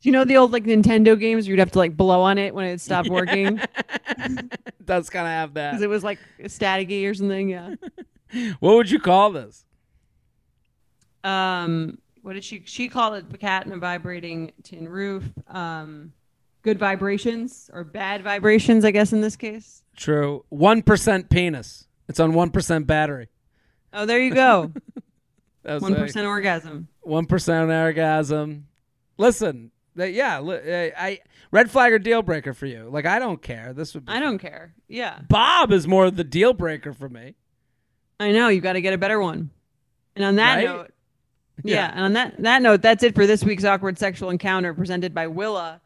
Do you know the old like Nintendo games where you'd have to like blow on it when it stopped working It does kind of have that. because it was like staticky or something? Yeah. What would you call this? Um, what did she? She called it the cat in a vibrating tin roof. Um, good vibrations or bad vibrations, I guess in this case. True. One percent penis. It's on one percent battery. Oh, there you go. One One percent orgasm. One percent orgasm. Listen, that yeah, li- uh, I red flag or deal breaker for you. Like I don't care. This would be I don't care. Yeah, Bob is more the deal breaker for me. I know. you've got to get a better one. And on that Right? note, yeah. Yeah. and on that that note, that's it for this week's awkward sexual encounter presented by Willa.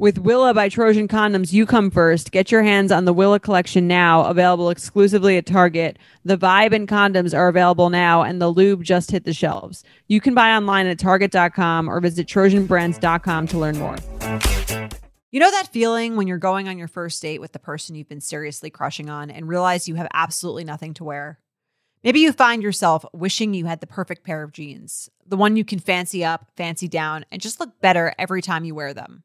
With Willa by Trojan Condoms, you come first. Get your hands on the Willa collection now, available exclusively at Target. The Vibe and condoms are available now, and the lube just hit the shelves. You can buy online at Target.com or visit TrojanBrands.com to learn more. You know that feeling when you're going on your first date with the person you've been seriously crushing on and realize you have absolutely nothing to wear? Maybe you find yourself wishing you had the perfect pair of jeans, the one you can fancy up, fancy down, and just look better every time you wear them.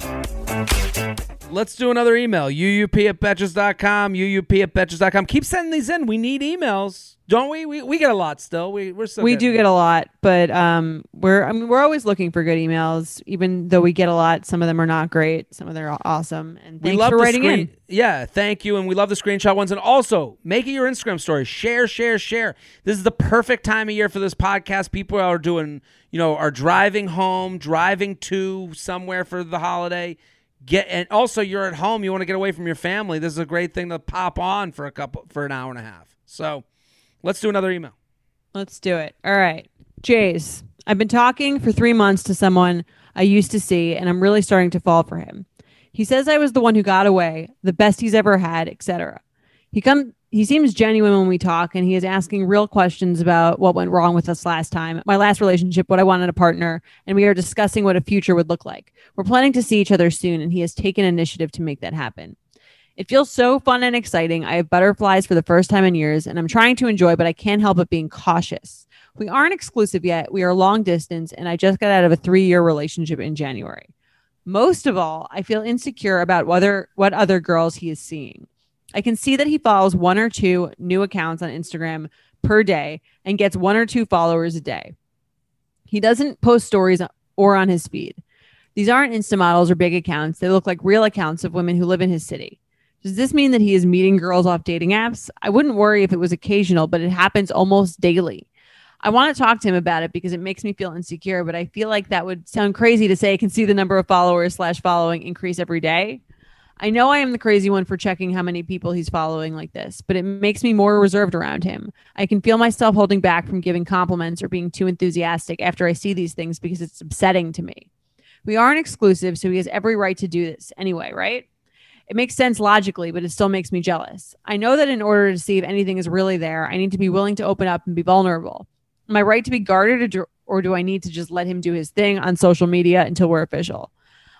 Let's do another email. UUP at Betches.com. UUP at Betches.com. Keep sending these in. We need emails, don't we? We, we get a lot still. We, we're still we do get a lot, but um, we're I mean we're always looking for good emails. Even though we get a lot, some of them are not great. Some of them are awesome. And We thanks love for writing screen- in. Yeah, thank you, and we love the screenshot ones. And also, make it your Instagram story. Share, share, share. This is the perfect time of year for this podcast. People are doing, you know, are driving home, driving to somewhere for the holiday. Get and also you're at home. You want to get away from your family. This is a great thing to pop on for a couple for an hour and a half. So, let's do another email. Let's do it. All right. Jays, I've been talking for three months to someone I used to see, and I'm really starting to fall for him. He says I was the one who got away, the best he's ever had, etc. He come he seems genuine when we talk, and he is asking real questions about what went wrong with us last time, my last relationship, what I wanted a partner, and we are discussing what a future would look like. We're planning to see each other soon, and he has taken initiative to make that happen. It feels so fun and exciting. I have butterflies for the first time in years, and I'm trying to enjoy, but I can't help but being cautious. We aren't exclusive yet. We are long distance, and I just got out of a three year relationship in January. Most of all, I feel insecure about whether what other girls he is seeing. I can see that he follows one or two new accounts on Instagram per day and gets one or two followers a day. He doesn't post stories or on his feed. These aren't Insta models or big accounts. They look like real accounts of women who live in his city. Does this mean that he is meeting girls off dating apps? I wouldn't worry if it was occasional, but it happens almost daily. I want to talk to him about it because it makes me feel insecure, but I feel like that would sound crazy to say I can see the number of followers slash following increase every day. I know I am the crazy one for checking how many people he's following like this, but it makes me more reserved around him. I can feel myself holding back from giving compliments or being too enthusiastic after I see these things because it's upsetting to me. We aren't exclusive, so he has every right to do this anyway, right? It makes sense logically, but it still makes me jealous. I know that in order to see if anything is really there, I need to be willing to open up and be vulnerable. Am I right to be guarded, or, do I need to just let him do his thing on social media until we're official?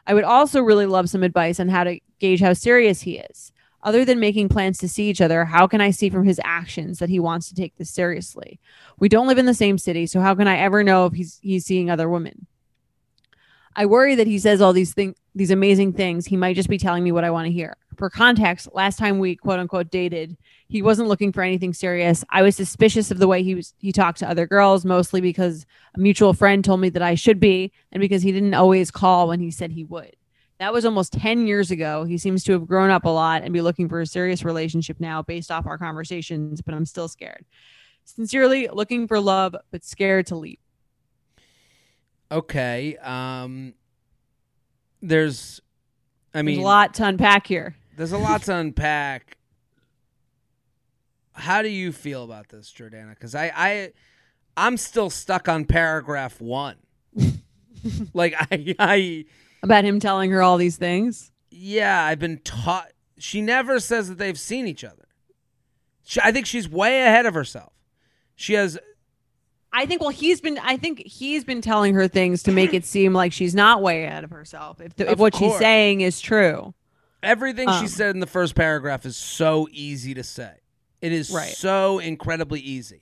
I would also really love some advice on how to gauge how serious he is. Other than making plans to see each other, how can I see from his actions that he wants to take this seriously? We don't live in the same city, so how can I ever know if he's he's seeing other women? I worry that he says all these things, these amazing things. He might just be telling me what I want to hear. For context, last time we quote unquote dated, he wasn't looking for anything serious. I was suspicious of the way he was he talked to other girls, mostly because a mutual friend told me that I should be, and because he didn't always call when he said he would. That was almost 10 years ago. He seems to have grown up a lot and be looking for a serious relationship now based off our conversations, but I'm still scared. Sincerely, looking for love, but scared to leap. Okay. Um, there's, I mean, There's a lot to unpack here. There's a lot to unpack. How do you feel about this, Jordana? Because I, I, I'm still stuck on paragraph one. like I, I, About him telling her all these things. yeah, I've been taught. She never says that they've seen each other. She, I think she's way ahead of herself. She has I think well he's been I think he's been telling her things to make it seem like she's not way ahead of herself. If, the, if what she's saying is true. Everything she Um. said in the first paragraph is so easy to say. It is Right. so incredibly easy.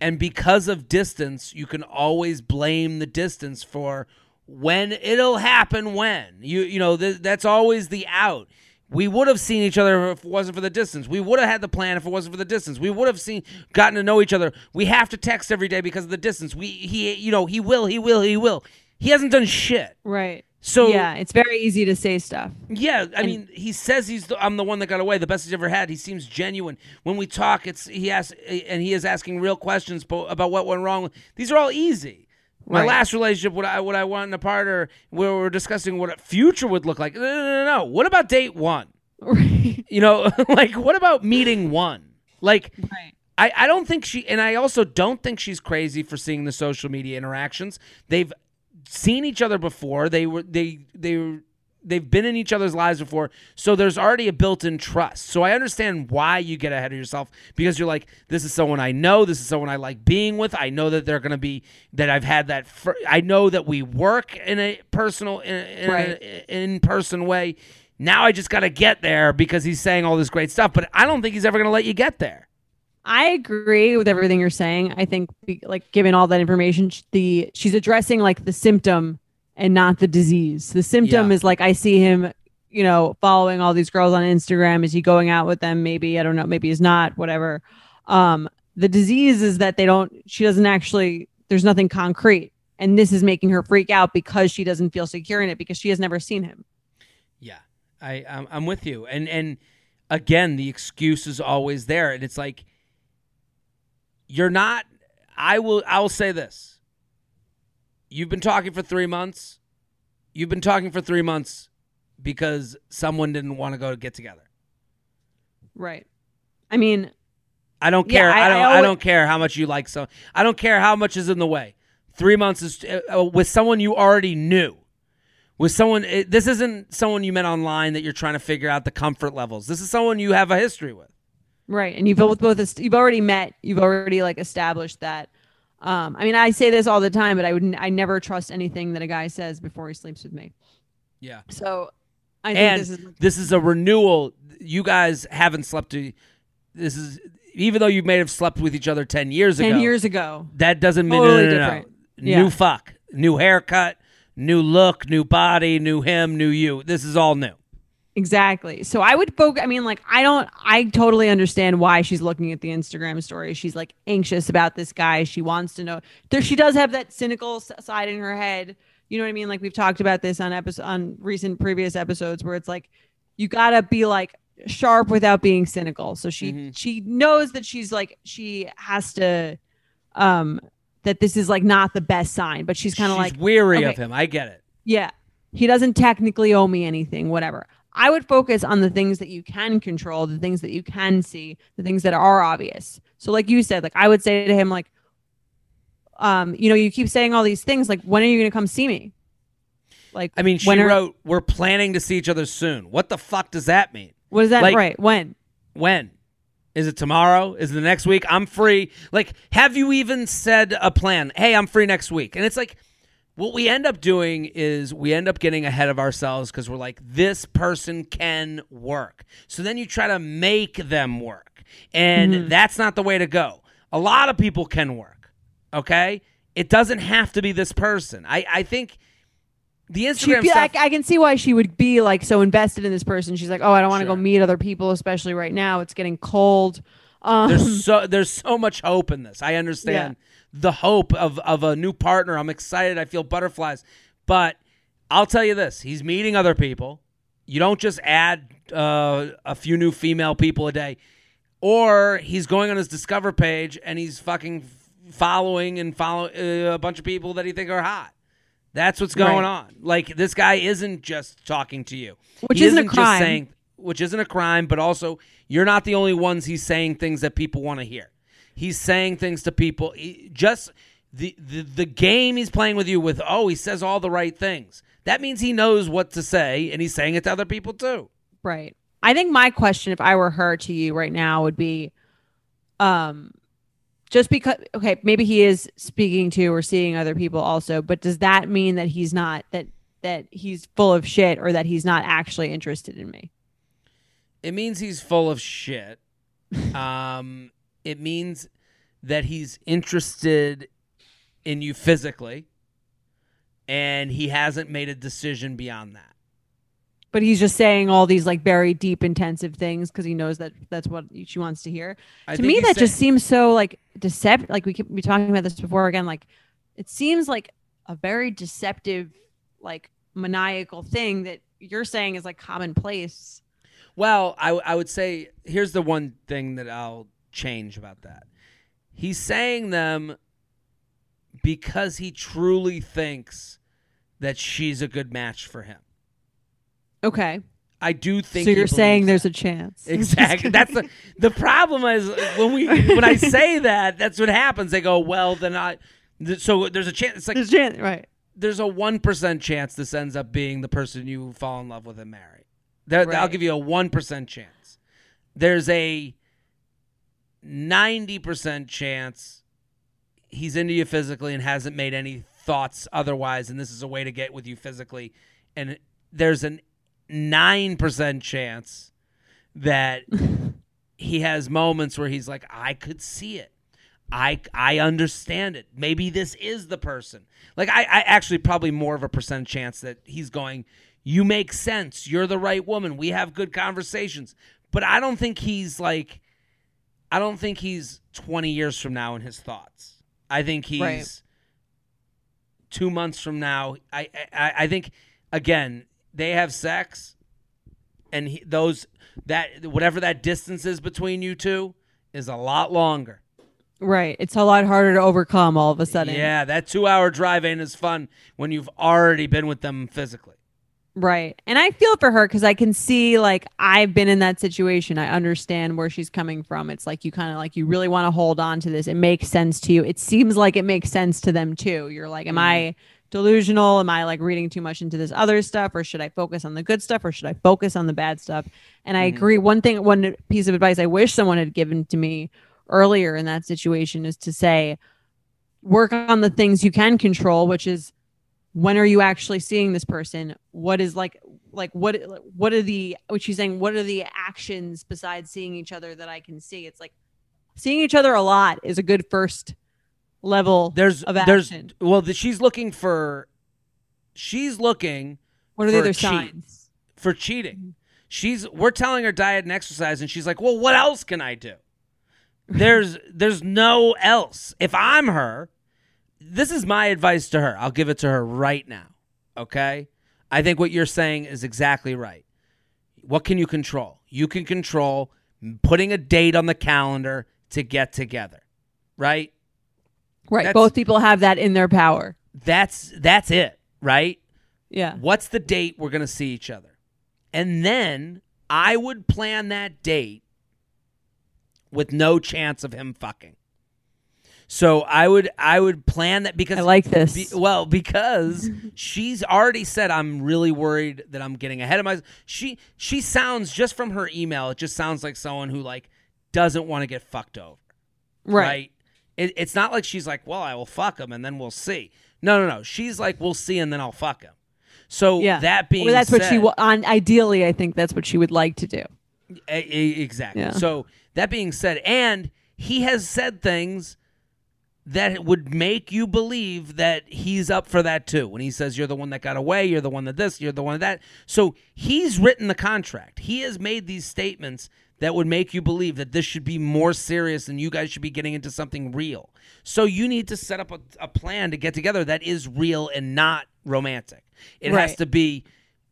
And because of distance, you can always blame the distance for when it'll happen when. You you know, th- that's always the out. We would have seen each other if it wasn't for the distance. We would have had the plan if it wasn't for the distance. We would have seen gotten to know each other. We have to text every day because of the distance. We he you know, he will, he will, he will. He hasn't done shit. Right. So yeah, it's very easy to say stuff. Yeah, I mean, he says he's the, I'm the one that got away, the best he's ever had. He seems genuine when we talk. It's he asks and he is asking real questions about what went wrong. These are all easy. My Right. last relationship, what I what I want in a partner, where we're discussing what a future would look like. No, no, no, no. What about date one? Right. You know, like what about meeting one? Like Right. I, I don't think she and I also don't think she's crazy for seeing the social media interactions. They've seen each other before. They were they they were they've been in each other's lives before. So there's already a built-in trust. So I understand why you get ahead of yourself because you're like this is someone I know, this is someone I like being with. I know that they're going to be that I've had that fir- I know that we work in a personal in, in Right. in person way. Now I just got to get there because he's saying all this great stuff, but I don't think he's ever going to let you get there. I agree with everything you're saying. I think, like, given all that information, the she's addressing like the symptom and not the disease. The symptom Yeah. is like I see him, you know, following all these girls on Instagram. Is he going out with them? Maybe I don't know. Maybe he's not. Whatever. Um, the disease is that they don't. She doesn't actually. There's nothing concrete, and this is making her freak out because she doesn't feel secure in it because she has never seen him. Yeah, I I'm, I'm with you, and and again, the excuse is always there, and it's like you're not. I will. I will say this. You've been talking for three months. You've been talking for three months because someone didn't want to go get together. Right. I mean, I don't care. I- I, I don't. I, alwa- don't care how much you like so. I don't care how much is in the way. Three months is uh, uh, with someone you already knew. With someone, it, this isn't someone you met online that you're trying to figure out the comfort levels. This is someone you have a history with. Right. And you've both both you've already met, you've already like established that. Um, I mean, I say this all the time, but I would n- I never trust anything that a guy says before he sleeps with me. Yeah. So I think and this is this is a renewal. You guys haven't slept to. This is even though you may have slept with each other ten years ten ago. years ago. That doesn't mean Totally no, no, no, no. different. Yeah. New fuck, new haircut, new look, new body, new him, new you. This is all new. Exactly. So I would focus. I mean, like, I don't, I totally understand why she's looking at the Instagram story. She's like anxious about this guy. She wants to know. There, she does have that cynical side in her head. You know what I mean? Like we've talked about this on episode on recent previous episodes where it's like you gotta be like sharp without being cynical. So she Mhm. she knows that she's like she has to, um, that this is like not the best sign, but she's kind of like weary okay. of him. I get it. yeah. He doesn't technically owe me anything, whatever. I would focus on the things that you can control, the things that you can see, the things that are obvious. So like you said, like I would say to him like um, you know, you keep saying all these things like when are you going to come see me? Like I mean, she when are- wrote, "We're planning to see each other soon." What the fuck does that mean? What is that like- right? When? When? Is it tomorrow? Is it the next week? I'm free. Like, have you even said a plan? Hey, I'm free next week. And it's like, what we end up doing is we end up getting ahead of ourselves because we're like, this person can work. So then you try to make them work. And that's not the way to go. A lot of people can work. Okay? It doesn't have to be this person. I, I think the Instagram I, stuff. I can see why she would be like so invested in this person. She's like, oh, I don't want to Sure. go meet other people, especially right now. It's getting cold. Um, there's so there's so much hope in this. I understand the hope of of a new partner. I'm excited. I feel butterflies. But I'll tell you this: he's meeting other people. You don't just add uh, a few new female people a day, or he's going on his Discover page and he's fucking following and follow uh, a bunch of people that he think are hot. That's what's going Right. on. Like this guy isn't just talking to you, Which He isn't a just crime. saying, which isn't a crime, but also you're not the only ones he's saying things that people want to hear. He's saying things to people. he- just the, the the game he's playing with you with. Oh, he says all the right things. That means he knows what to say, and he's saying it to other people too. Right. I think my question, if I were her to you right now, would be, um, just because okay, maybe he is speaking to or seeing other people also, but does that mean that he's not that that he's full of shit or that he's not actually interested in me? It means he's full of shit. um, it means that he's interested in you physically, and he hasn't made a decision beyond that. But he's just saying all these like very deep, intensive things because he knows that that's what she wants to hear. I to me, that just seems so like deceptive. Like we keep we talking about this before again. Like it seems like a very deceptive like maniacal thing that you're saying is like commonplace. Well, I, I would say here's the one thing that I'll change about that. He's saying them because he truly thinks that she's a good match for him. Okay. I do think. So you're saying believes there's a chance. exactly. That's the the problem is when we when I say that that's what happens. They go, well, then I. th- So there's a chance. It's like There's a chance, right? there's a one percent chance this ends up being the person you fall in love with and marry. There, I'll give you a one percent chance. There's a ninety percent chance he's into you physically and hasn't made any thoughts otherwise, and this is a way to get with you physically. And there's a nine percent chance that he has moments where he's like, I could see it. I I understand it. Maybe this is the person. Like I, I actually probably more of a percent chance that he's going, You make sense. You're the right woman. We have good conversations. But I don't think he's like I don't think he's twenty years from now in his thoughts. I think he's Right. two months from now. I I, I think again, they have sex and he, those that whatever that distance is between you two is a lot longer. Right. It's a lot harder to overcome all of a sudden. Yeah, that two hour drive ain't as fun when you've already been with them physically. Right. And I feel for her because I can see, like, I've been in that situation. I understand where she's coming from. It's like you kind of like, you really want to hold on to this. It makes sense to you. It seems like it makes sense to them too. You're like, am mm-hmm. I delusional? Am I like reading too much into this other stuff? Or should I focus on the good stuff? Or should I focus on the bad stuff? And I mm-hmm. agree. One thing, one piece of advice I wish someone had given to me earlier in that situation is to say, work on the things you can control, which is when are you actually seeing this person what is like like what what are the what she's saying what are the actions besides seeing each other that i can see it's like seeing each other a lot is a good first level There's of there's well, the, she's looking for she's looking what are the other cheat. signs for cheating. She's we're telling her diet and exercise and she's like, "Well, what else can I do?" There's there's no else. If I'm her, this is my advice to her. I'll give it to her right now. Okay? I think what you're saying is exactly right. What can you control? You can control putting a date on the calendar to get together. Right? right that's- both people have that in their power That's that's it, right? yeah What's the date we're going to see each other? And then I would plan that date with no chance of him fucking. So I would I would plan that because i like this be- well because she's already said I'm really worried that I'm getting ahead of myself. she she sounds just from her email it just sounds like someone who like doesn't want to get fucked over right, It, it's not like she's like, well, I will fuck him and then we'll see. No, no, no. She's like, we'll see and then I'll fuck him. So yeah that being well, that's what she said- on ideally i think that's what she would like to do E- e- exactly. Yeah. So that being said, and he has said things that would make you believe that he's up for that too. When he says you're the one that got away, you're the one that this, you're the one that. So he's written the contract. He has made these statements that would make you believe that this should be more serious and you guys should be getting into something real. So you need to set up a, a plan to get together that is real and not romantic. It has to be,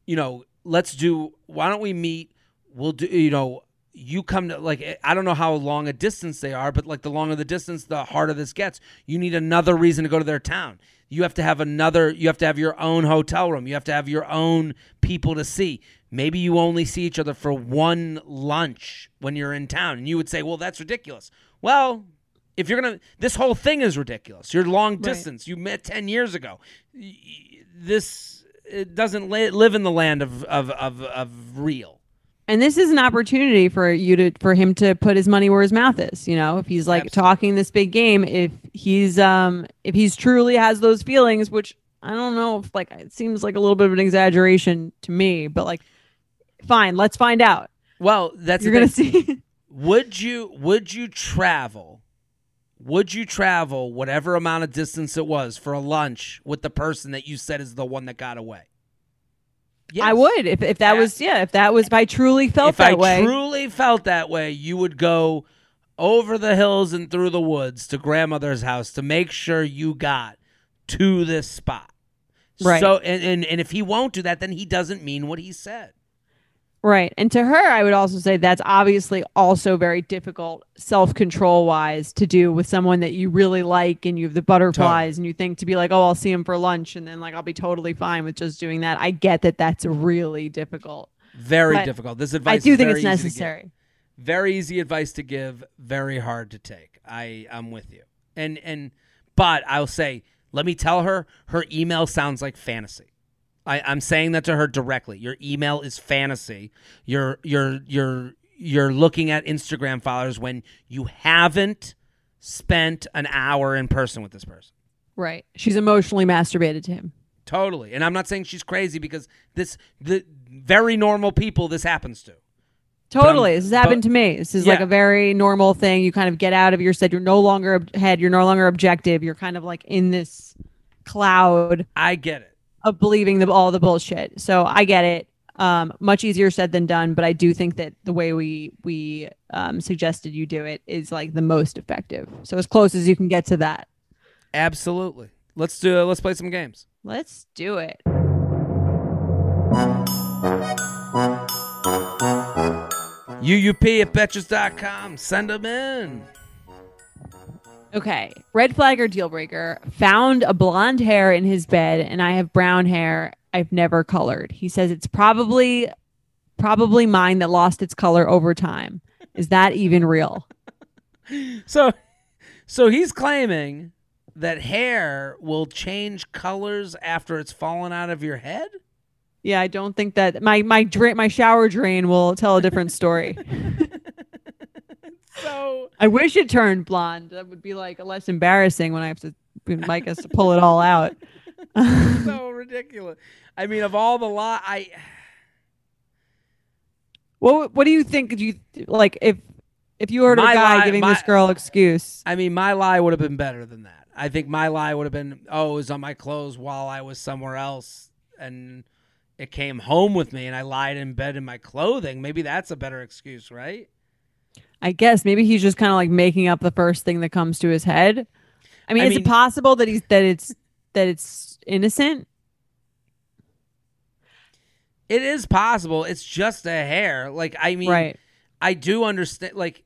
you know, let's do. Why don't we meet? We'll do. You know, you come to like I don't know how long a distance they are, but like the longer the distance, the harder this gets. You need another reason to go to their town. You have to have another. You have to have your own hotel room. You have to have your own people to see. Maybe you only see each other for one lunch when you're in town, and you would say, "Well, that's ridiculous." Well, if you're gonna, this whole thing is ridiculous. You're long distance. You met ten years ago. This it doesn't li- live in the land of of of, of real. And this is an opportunity for you to for him to put his money where his mouth is you know if he's like Absolutely. talking this big game if he's um if he's truly has those feelings which i don't know if like it seems like a little bit of an exaggeration to me but like fine let's find out Well, that's you're gonna see Would you would you travel? Would you travel whatever amount of distance it was for a lunch with the person that you said is the one that got away? I would if, if that Yeah. was yeah if that was if i truly felt that way. if that I way truly felt that way, you would go over the hills and through the woods to grandmother's house to make sure you got to this spot. Right. So and, and and if he won't do that, then he doesn't mean what he said. Right. And to her, I would also say that's obviously also very difficult self control wise to do with someone that you really like and you have the butterflies and you think to be like, oh, I'll see him for lunch and then like I'll be totally fine with just doing that. I get that that's really difficult. Very But difficult. This advice I do is think very it's easy to give. necessary. Very easy advice to give, very hard to take. I I'm with you. And and but I'll say, let me tell her her email sounds like fantasy. I, I'm saying that to her directly. Your email is fantasy. You're you're you're you're looking at Instagram followers when you haven't spent an hour in person with this person. Right. She's emotionally masturbated to him. Totally. And I'm not saying she's crazy because this the very normal people this happens to. Totally. This has happened but- to me. This is like a very normal thing. You kind of get out of your set. You're no longer head. You're no longer objective. You're kind of like in this cloud I get it. Of believing the, all the bullshit. So I get it. Um, much easier said than done, but I do think that the way we we um, suggested you do it is like the most effective. So as close as you can get to that. Absolutely. Let's do let's play some games. Let's do it. UUP at Betches.com. Send them in. Okay. Red flag or deal breaker. Found a blonde hair in his bed and I have brown hair I've never colored. He says it's probably probably mine that lost its color over time. Is that even real? So so he's claiming that hair will change colors after it's fallen out of your head? Yeah, I don't think that my my drain my shower drain will tell a different story. I wish it turned blonde. That would be like less embarrassing when I have to Mike has to pull it all out. so ridiculous. I mean, of all the lot, I What what do you think? Do you like if if you heard a guy lie- giving my- this girl excuse? I mean, my lie would have been better than that. I think my lie would have been, oh, it was on my clothes while I was somewhere else, and it came home with me, and I lied in bed in my clothing. Maybe that's a better excuse, right? I guess maybe he's just kind of like making up the first thing that comes to his head. I mean, I is mean- it possible that he's that it's that it's innocent? It is possible. It's just a hair. Like, I mean, right. I do understand. Like,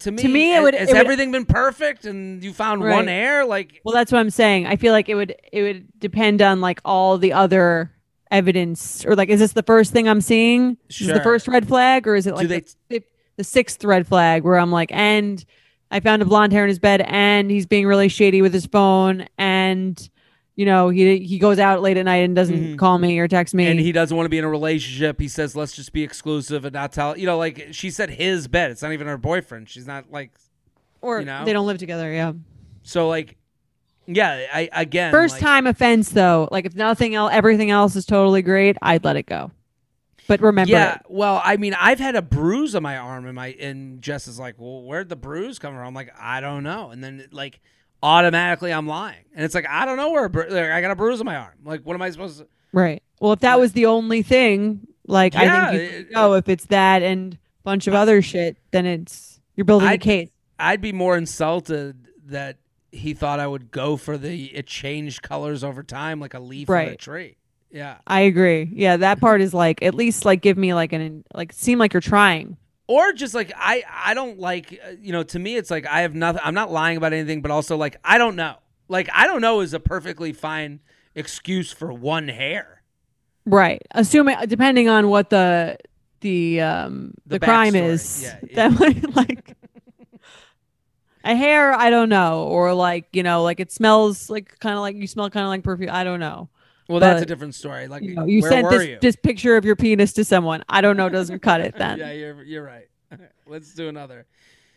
to me, To me, it would- has it would- everything been perfect, and you found one hair? Like, Well, that's what I'm saying. I feel like it would it would depend on like all the other evidence, or like, is this the first thing I'm seeing? Is this Sure. the first red flag, or is it like they- the, fif- the sixth red flag where I'm like, and I found a blonde hair in his bed, and he's being really shady with his phone, and you know he he goes out late at night and doesn't Mhm. call me or text me, and he doesn't want to be in a relationship. He says, let's just be exclusive and not tell. You know, like she said, his bed. It's not even her boyfriend. She's not like or you know? they don't live together. Yeah. So like, yeah, I again First like, time offense though, like if nothing else, everything else is totally great, I'd let it go. But remember Yeah, it. well, I mean, I've had a bruise on my arm, and my and Jess is like, "Well, where'd the bruise come from?" I'm like, "I don't know," and then like automatically I'm lying, and it's like I don't know where a bru- like, I got a bruise on my arm. Like, what am I supposed to? Right. Well, if that was the only thing, like I Yeah, think you could. If it's that and a bunch of other shit, then it's you're building a I'd- case. I'd be more insulted that he thought I would go for the it changed colors over time, like a leaf on a tree. Yeah, I agree. Yeah, that part is like at least like give me like an like seem like you're trying. or just like I I don't like uh, you know to me it's like I have nothing. I'm not lying about anything, but also like I don't know. Like I don't know is a perfectly fine excuse for one hair. Right. Assuming depending on what the the um The the, crime backstory. is. Yeah, yeah. That might like a hair, I don't know, or like you know, like it smells like kind of like you smell kind of like perfume. I don't know. Well, that's a different story. Like You know, you where sent were this you? this picture of your penis to someone. I don't know. Doesn't cut it then. yeah, you're you're right. Let's do another.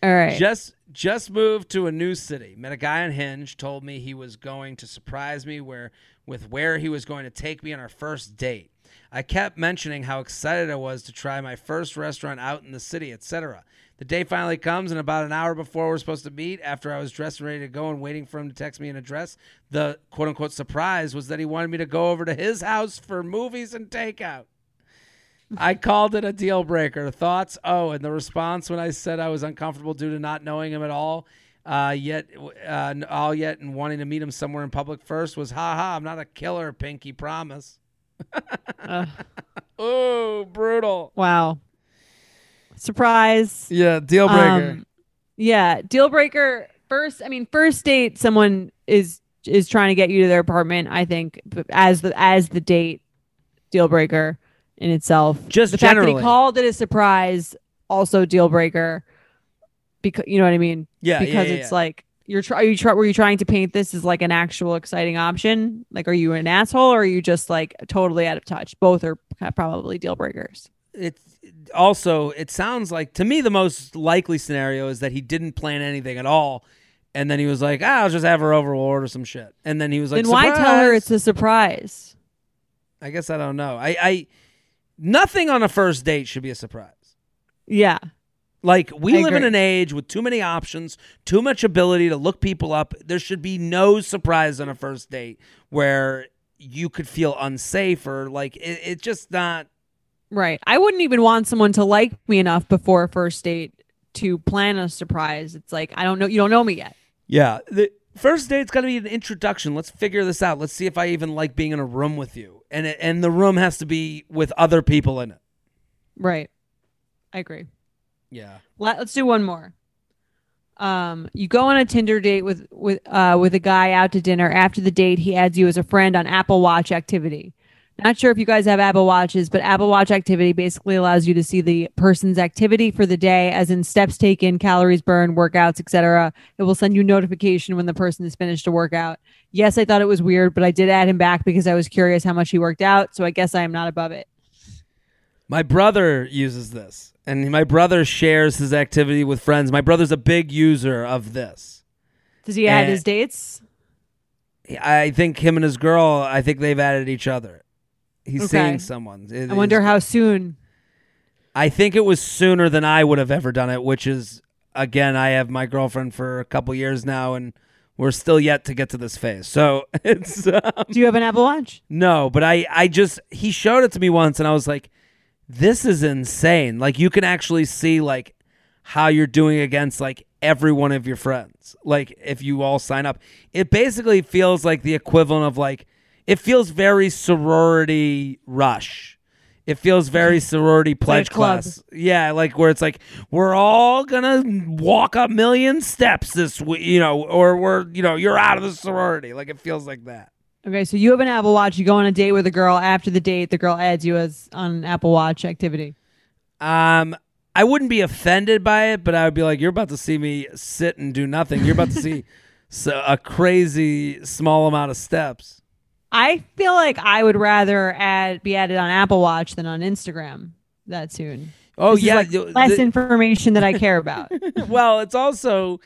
All right. Just just moved to a new city. Met a guy on Hinge. Told me he was going to surprise me where with where he was going to take me on our first date. I kept mentioning how excited I was to try my first restaurant out in the city, etc. The day finally comes, and about an hour before we're supposed to meet, after I was dressed and ready to go and waiting for him to text me an address, the quote unquote surprise was that he wanted me to go over to his house for movies and takeout. I called it a deal breaker. Thoughts? Oh, and the response when I said I was uncomfortable due to not knowing him at all. Uh, yet, uh, all yet, and wanting to meet him somewhere in public first was, ha ha, I'm not a killer, Pinky, promise. Ugh. oh, brutal. wow. Surprise. Yeah, deal Um, yeah, deal breaker. First, I mean, first date, someone is is trying to get you to their apartment. I think as the as the date, deal breaker in itself. Just the fact that generally. he called it a surprise, also deal breaker. Because you know what I mean. yeah, yeah, because yeah, it's yeah. like you're try you try were you trying to paint this as like an actual exciting option? Like, are you an asshole or are you just like totally out of touch? Both are probably deal breakers. it's also it sounds like to me the most likely scenario is that he didn't plan anything at all and then he was like ah, i'll just have her over we'll order some shit. And then he was like then why tell her it's a surprise? i guess i don't know. I i nothing on a first date should be a surprise. Yeah. like we I live in an age with too many options too much ability to look people up. There should be no surprise on a first date where you could feel unsafe or like it, it's just not Right. I wouldn't even want someone to like me enough before a first date to plan a surprise. It's like, I don't know. You don't know me yet. Yeah. The first date's got to be an introduction. Let's figure this out. Let's see if I even like being in a room with you. And it, and the room has to be with other people in it. Right. I agree. Yeah. Let, let's do one more. Um, you go on a Tinder date with with uh with a guy out to dinner. After the date, he adds you as a friend on Apple Watch activity. Not sure if you guys have Apple Watches, but Apple Watch activity basically allows you to see the person's activity for the day, as in steps taken, calories burned, workouts, etc. It will send you notification when the person has finished a workout. Yes, I thought it was weird, but I did add him back because I was curious how much he worked out. So I guess I am not above it. My brother uses this, and my brother shares his activity with friends. My brother's a big user of this. Does he add Eh, his dates? I think him and his girl, I think they've added each other. He's Okay. seeing someone. It I wonder how soon. I think it was sooner than I would have ever done it, which is again, I have my girlfriend for a couple years now, and we're still yet to get to this phase. So it's um, Do you have an Apple Watch? no, but I I just he showed it to me once, and I was like, this is insane. Like you can actually see like how you're doing against like every one of your friends. Like if you all sign up, it basically feels like the equivalent of like it feels very sorority rush. It feels very sorority pledge club. class. Yeah, like where it's like we're all gonna walk a million steps this week, you know, or we're you know you're out of the sorority. Like it feels like that. Okay, so you have an Apple Watch. You go on a date with a girl. After the date, the girl adds you as on an Apple Watch activity. Um, I wouldn't be offended by it, but I would be like, "You're about to see me sit and do nothing. You're about to see so, a crazy small amount of steps." I feel like I would rather add be added on Apple Watch than on Instagram that soon. Oh This is, yeah, like, less the- information that I care about. well, it's also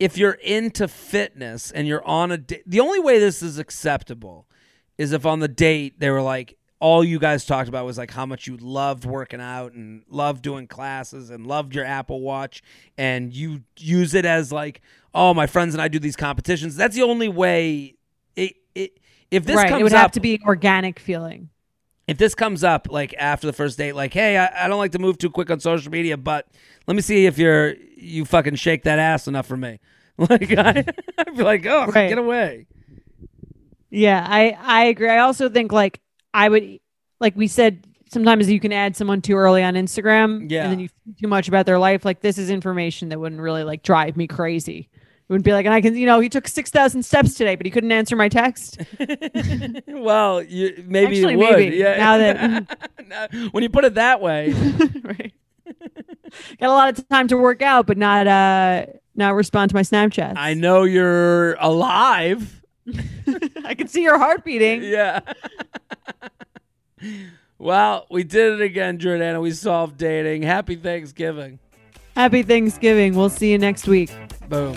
if you're into fitness and you're on a date. The only way this is acceptable is if on the date they were like, all you guys talked about was like how much you loved working out and loved doing classes and loved your Apple Watch, and you use it as like, oh, my friends and I do these competitions. That's the only way. It, it if this right, it would up, have to be an organic feeling. if this comes up like after the first date, like, hey, I, I don't like to move too quick on social media, but let me see if you're you fucking shake that ass enough for me. Like I, I'd be like, oh, Right. get away. Yeah, I I agree. I also think like I would like we said sometimes you can add someone too early on Instagram Yeah. and then you too much about their life like this is information that wouldn't really like drive me crazy. It would be like and I can you know he took 6000 steps today but he couldn't answer my text. well, you maybe Actually, would. maybe, Yeah. now that- when you put it that way, right. Got a lot of time to work out but not uh not respond to my Snapchat. I know you're alive. I can see your heart beating. Yeah. well, we did it again, Jordana. We solved dating. Happy Thanksgiving. Happy Thanksgiving. We'll see you next week. Boom.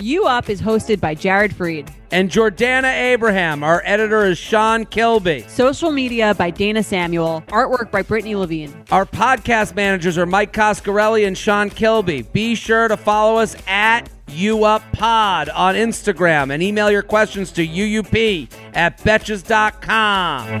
You Up is hosted by Jared Freid. And Jordana Abraham. Our editor is Sean Kilby. Social media by Dana Samuel. Artwork by Brittany Levine. Our podcast managers are Mike Coscarelli and Sean Kilby. Be sure to follow us at UUpPod on Instagram and email your questions to UUP at betches.com.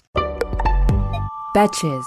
Betches.